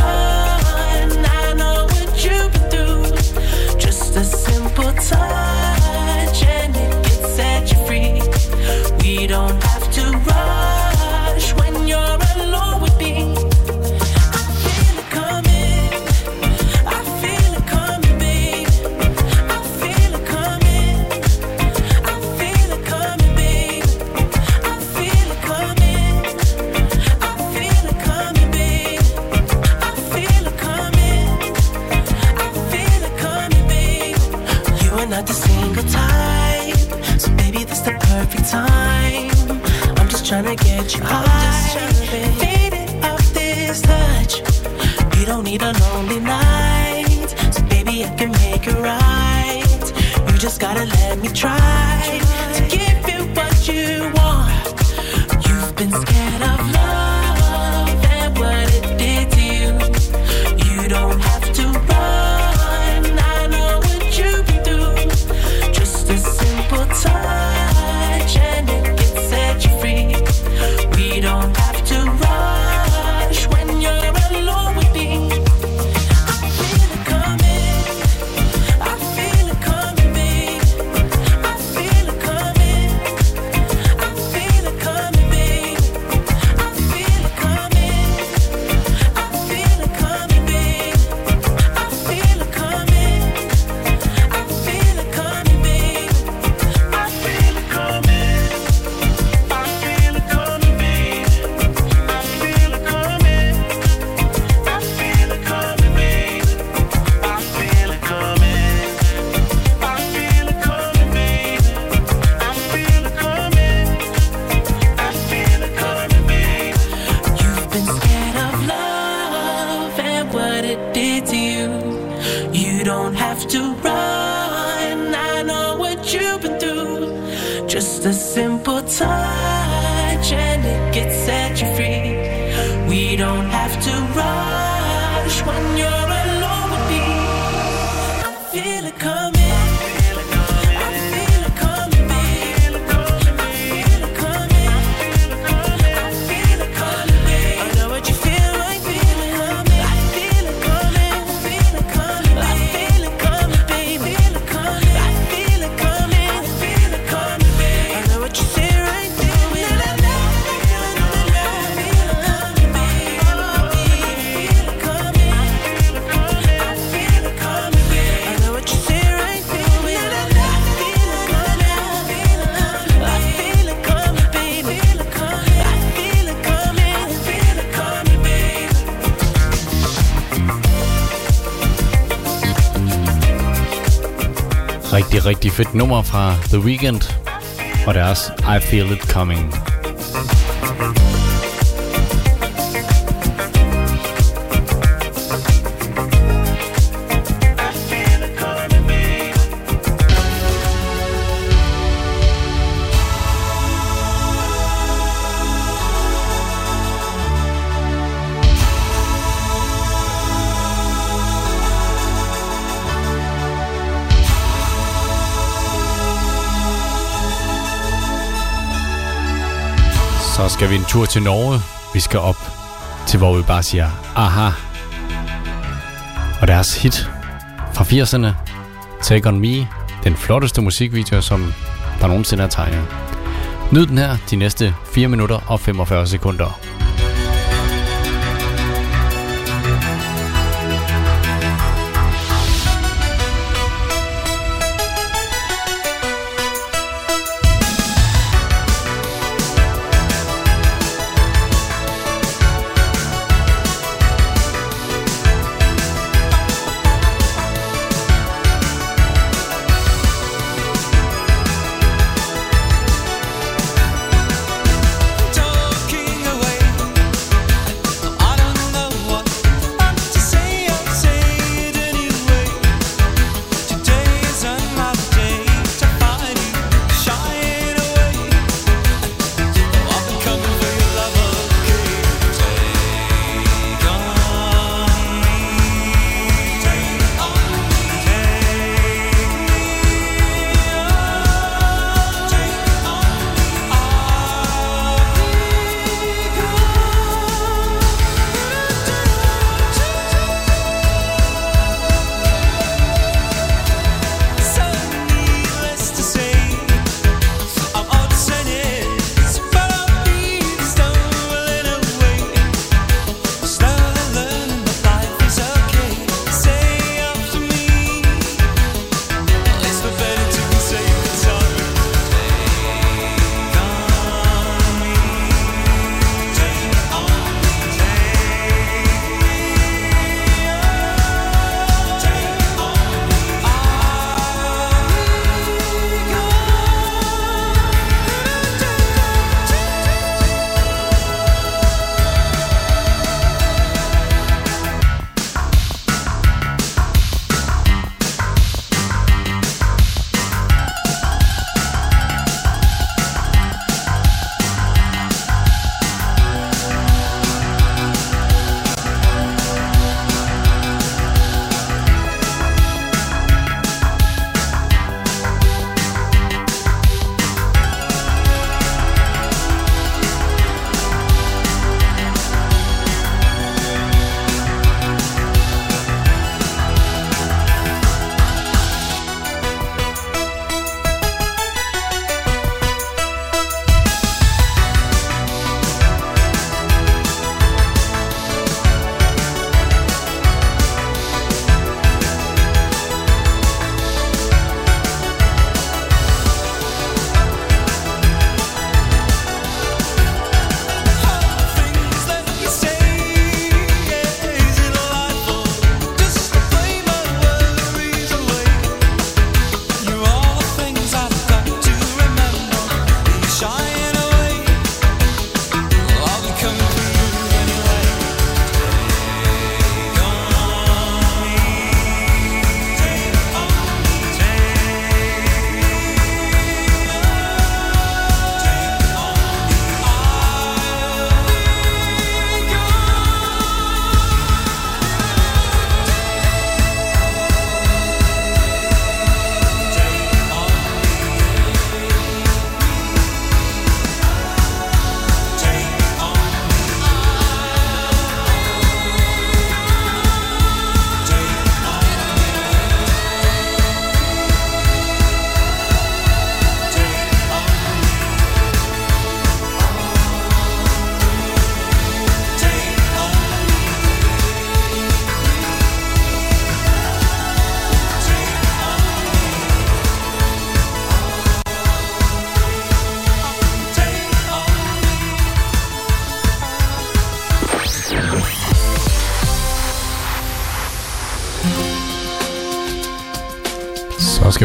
get you high, faded off this touch. You don't need a lonely night, so baby, I can make it right. You just gotta let me try fedt nummer fra The Weeknd og deres I Feel It Coming. Skal vi en tur til Norge. Vi skal op til, hvor vi bare siger, aha. Og deres hit fra 80'erne, Take On Me, den flotteste musikvideo, som der nogensinde er tegnet. Nyd den her de næste 4 minutter og 45 sekunder.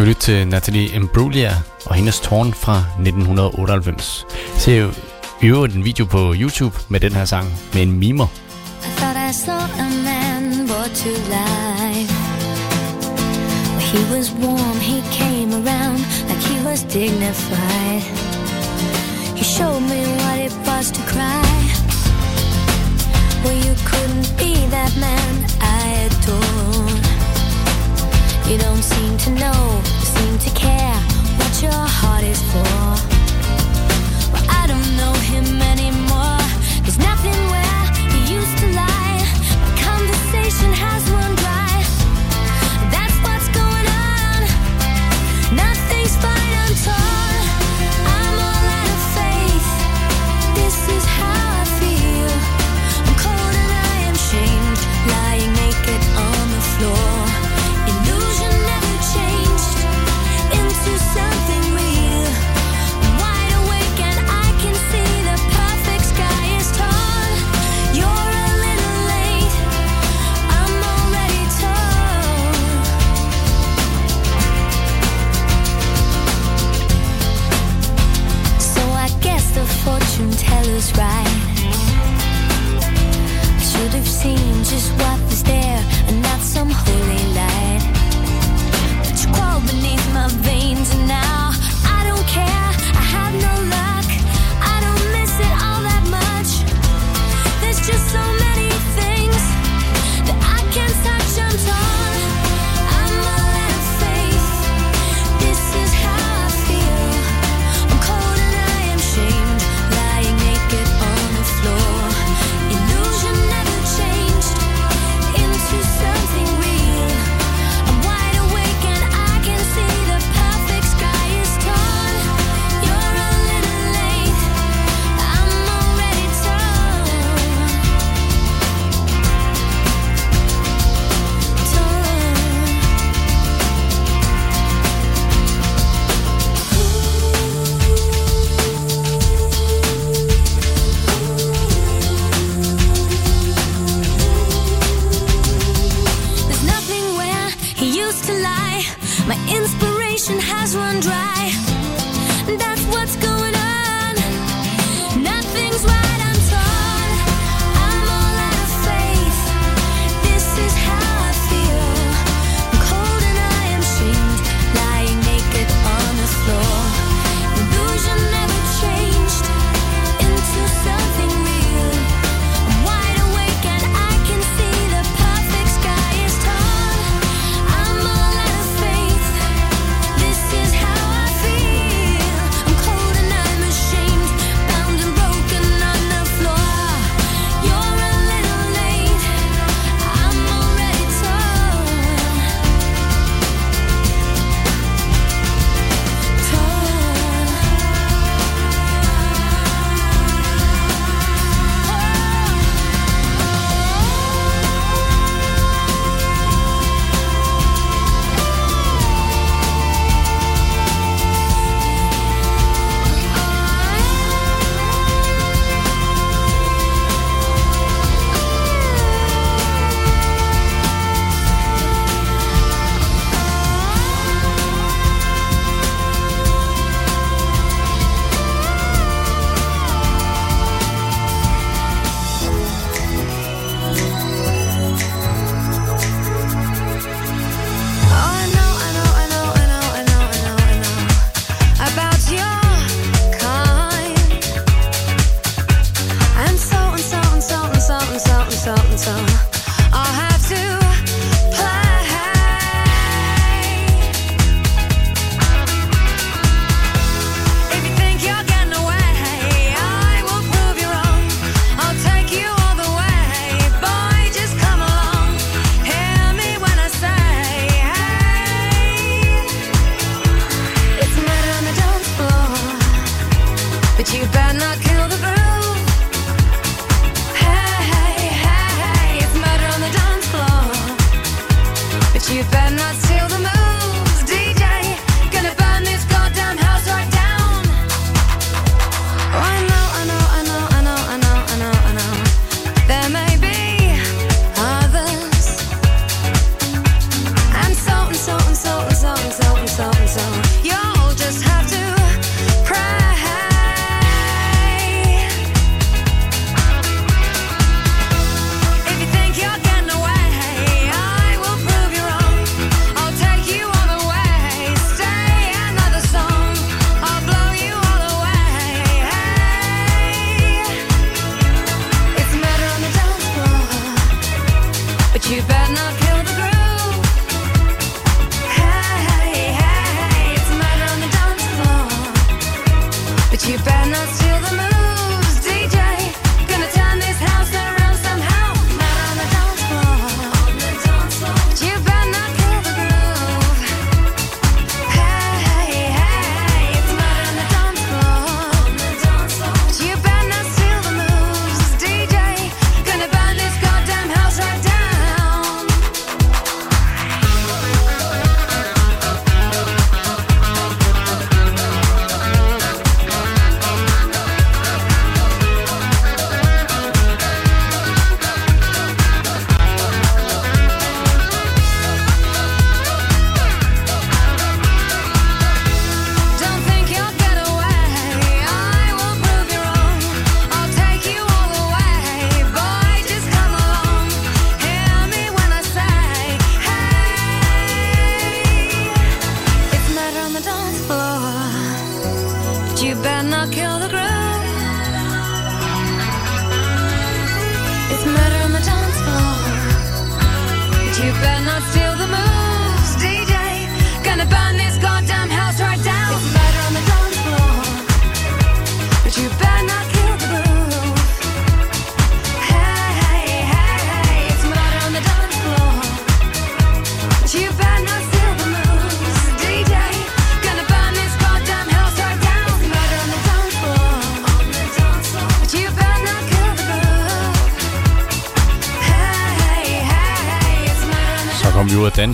skal vi lytte til Natalie Imbruglia og hendes tårn fra 1998. Se jo i øvrigt en video på YouTube med den her sang med en mimer. I thought I saw a man born to life He was warm, he came around like he was dignified He showed me what it was to cry Well, you couldn't be that man I adored You don't seem to know, seem to care what your heart is for.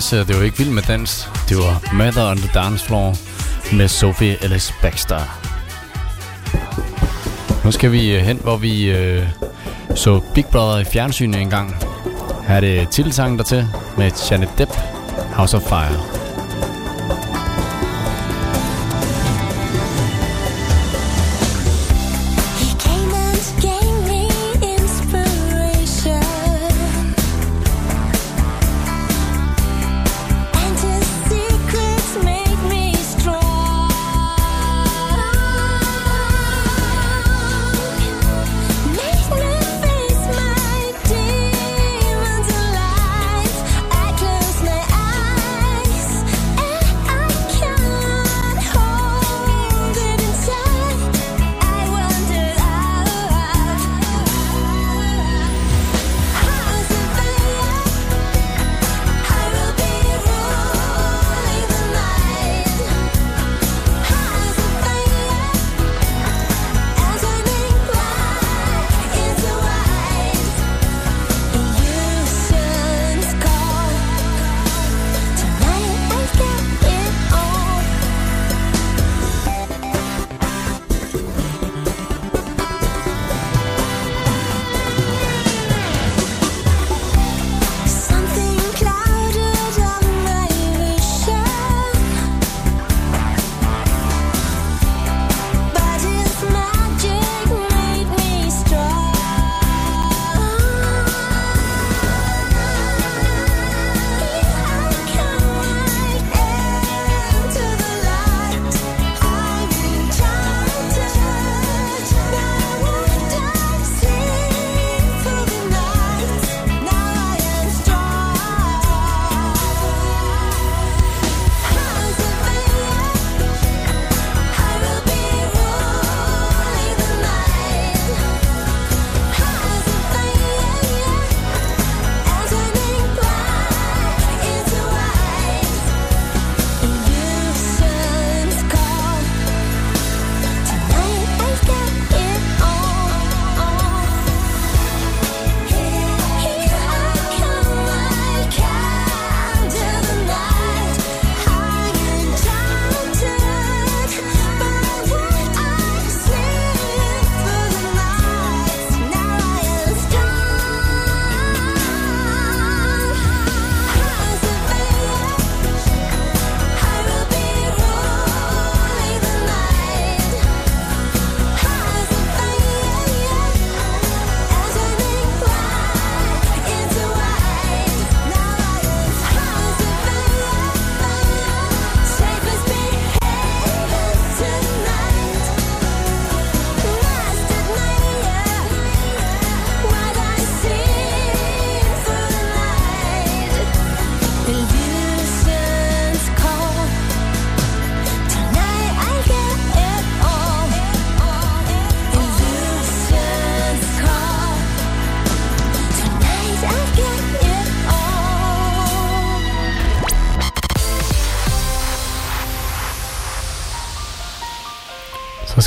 danse, og det var ikke vild med dans. Det var Mother on the Dance Floor med Sophie Ellis Baxter. Nu skal vi øh, hen, hvor vi øh, så Big Brother i fjernsynet engang. Her er det der til med Janet Depp, House of Fire.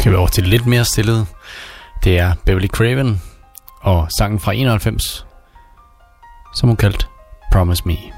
skal vi over til lidt mere stillet. Det er Beverly Craven og sangen fra 91, som hun kaldte Promise Me.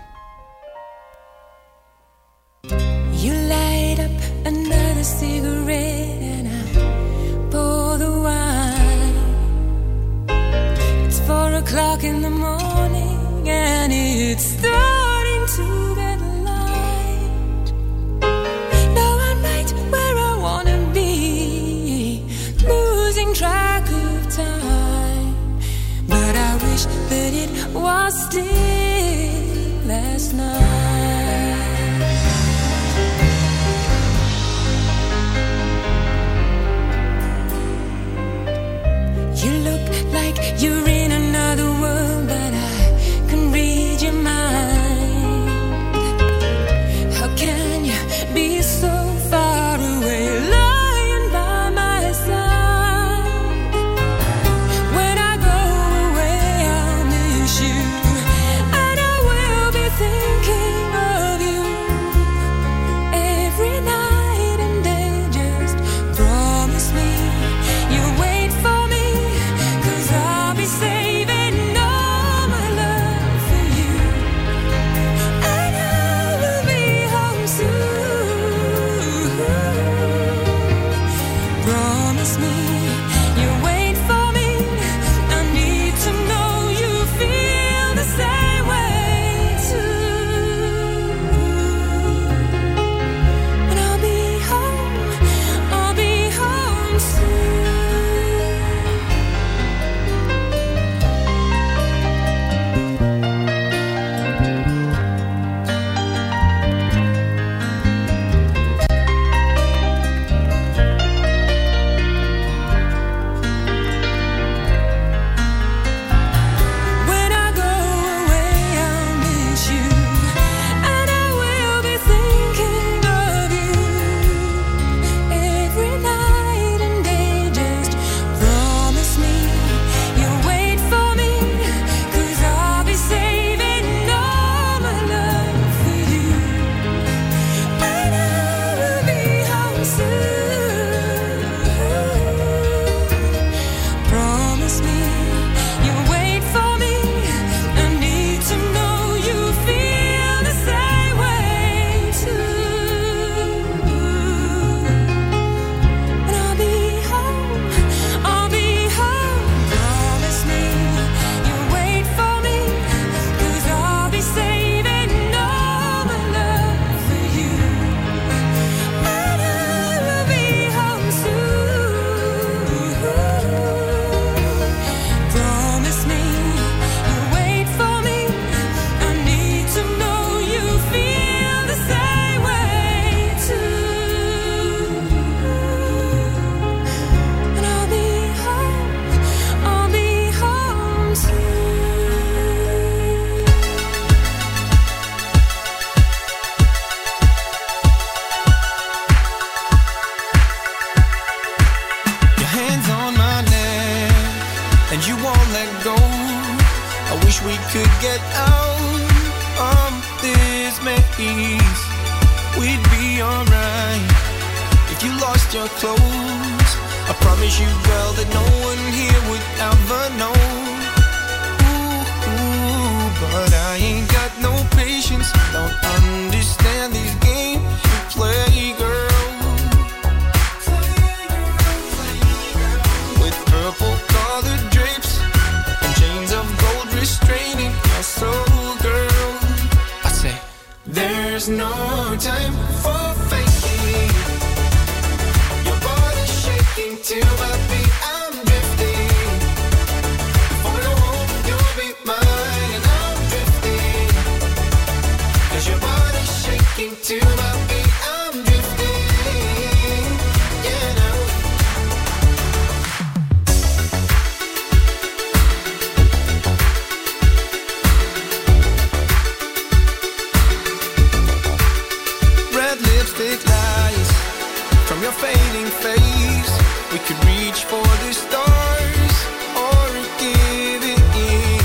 We could reach for the stars or give it in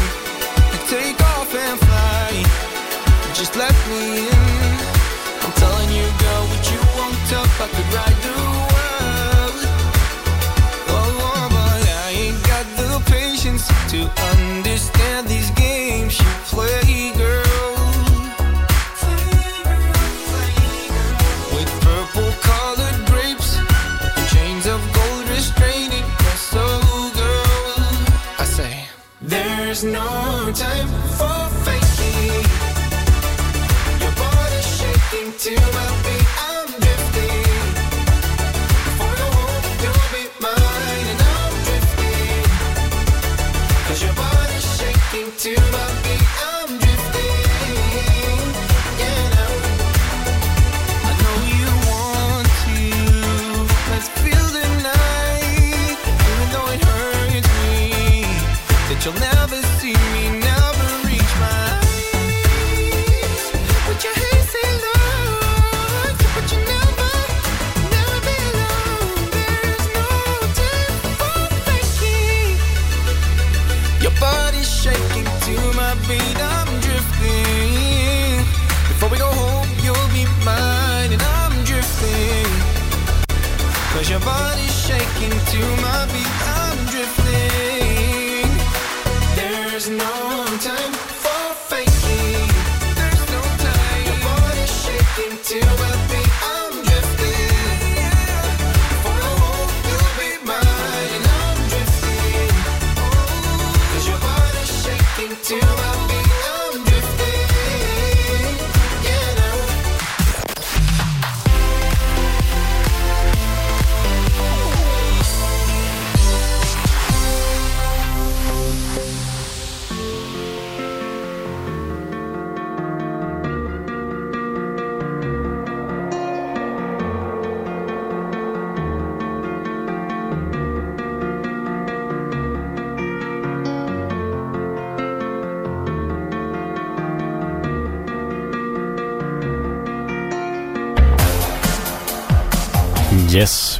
and take off and fly. Just let me in. I'm telling you, girl, you I could ride the world. Oh, oh, but I ain't got the patience to understand these games you play,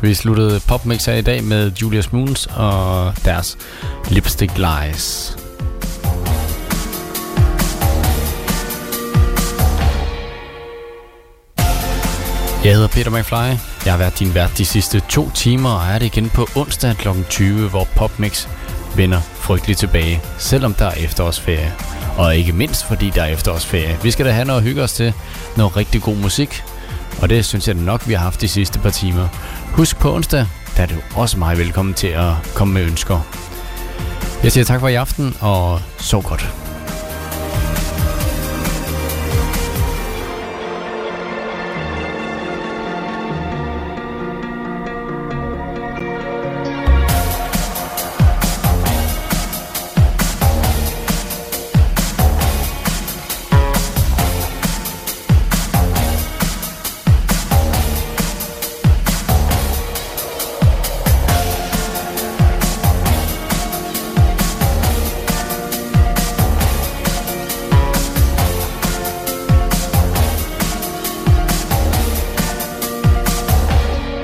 vi sluttede popmix her i dag med Julius Moons og deres Lipstick Lies. Jeg hedder Peter McFly. Jeg har været din vært de sidste to timer, og er det igen på onsdag kl. 20, hvor Popmix vender frygteligt tilbage, selvom der er efterårsferie. Og ikke mindst, fordi der er efterårsferie. Vi skal da have noget at hygge os til, noget rigtig god musik, og det synes jeg nok, vi har haft de sidste par timer. Husk på onsdag, der er du også meget velkommen til at komme med ønsker. Jeg siger tak for i aften, og sov godt.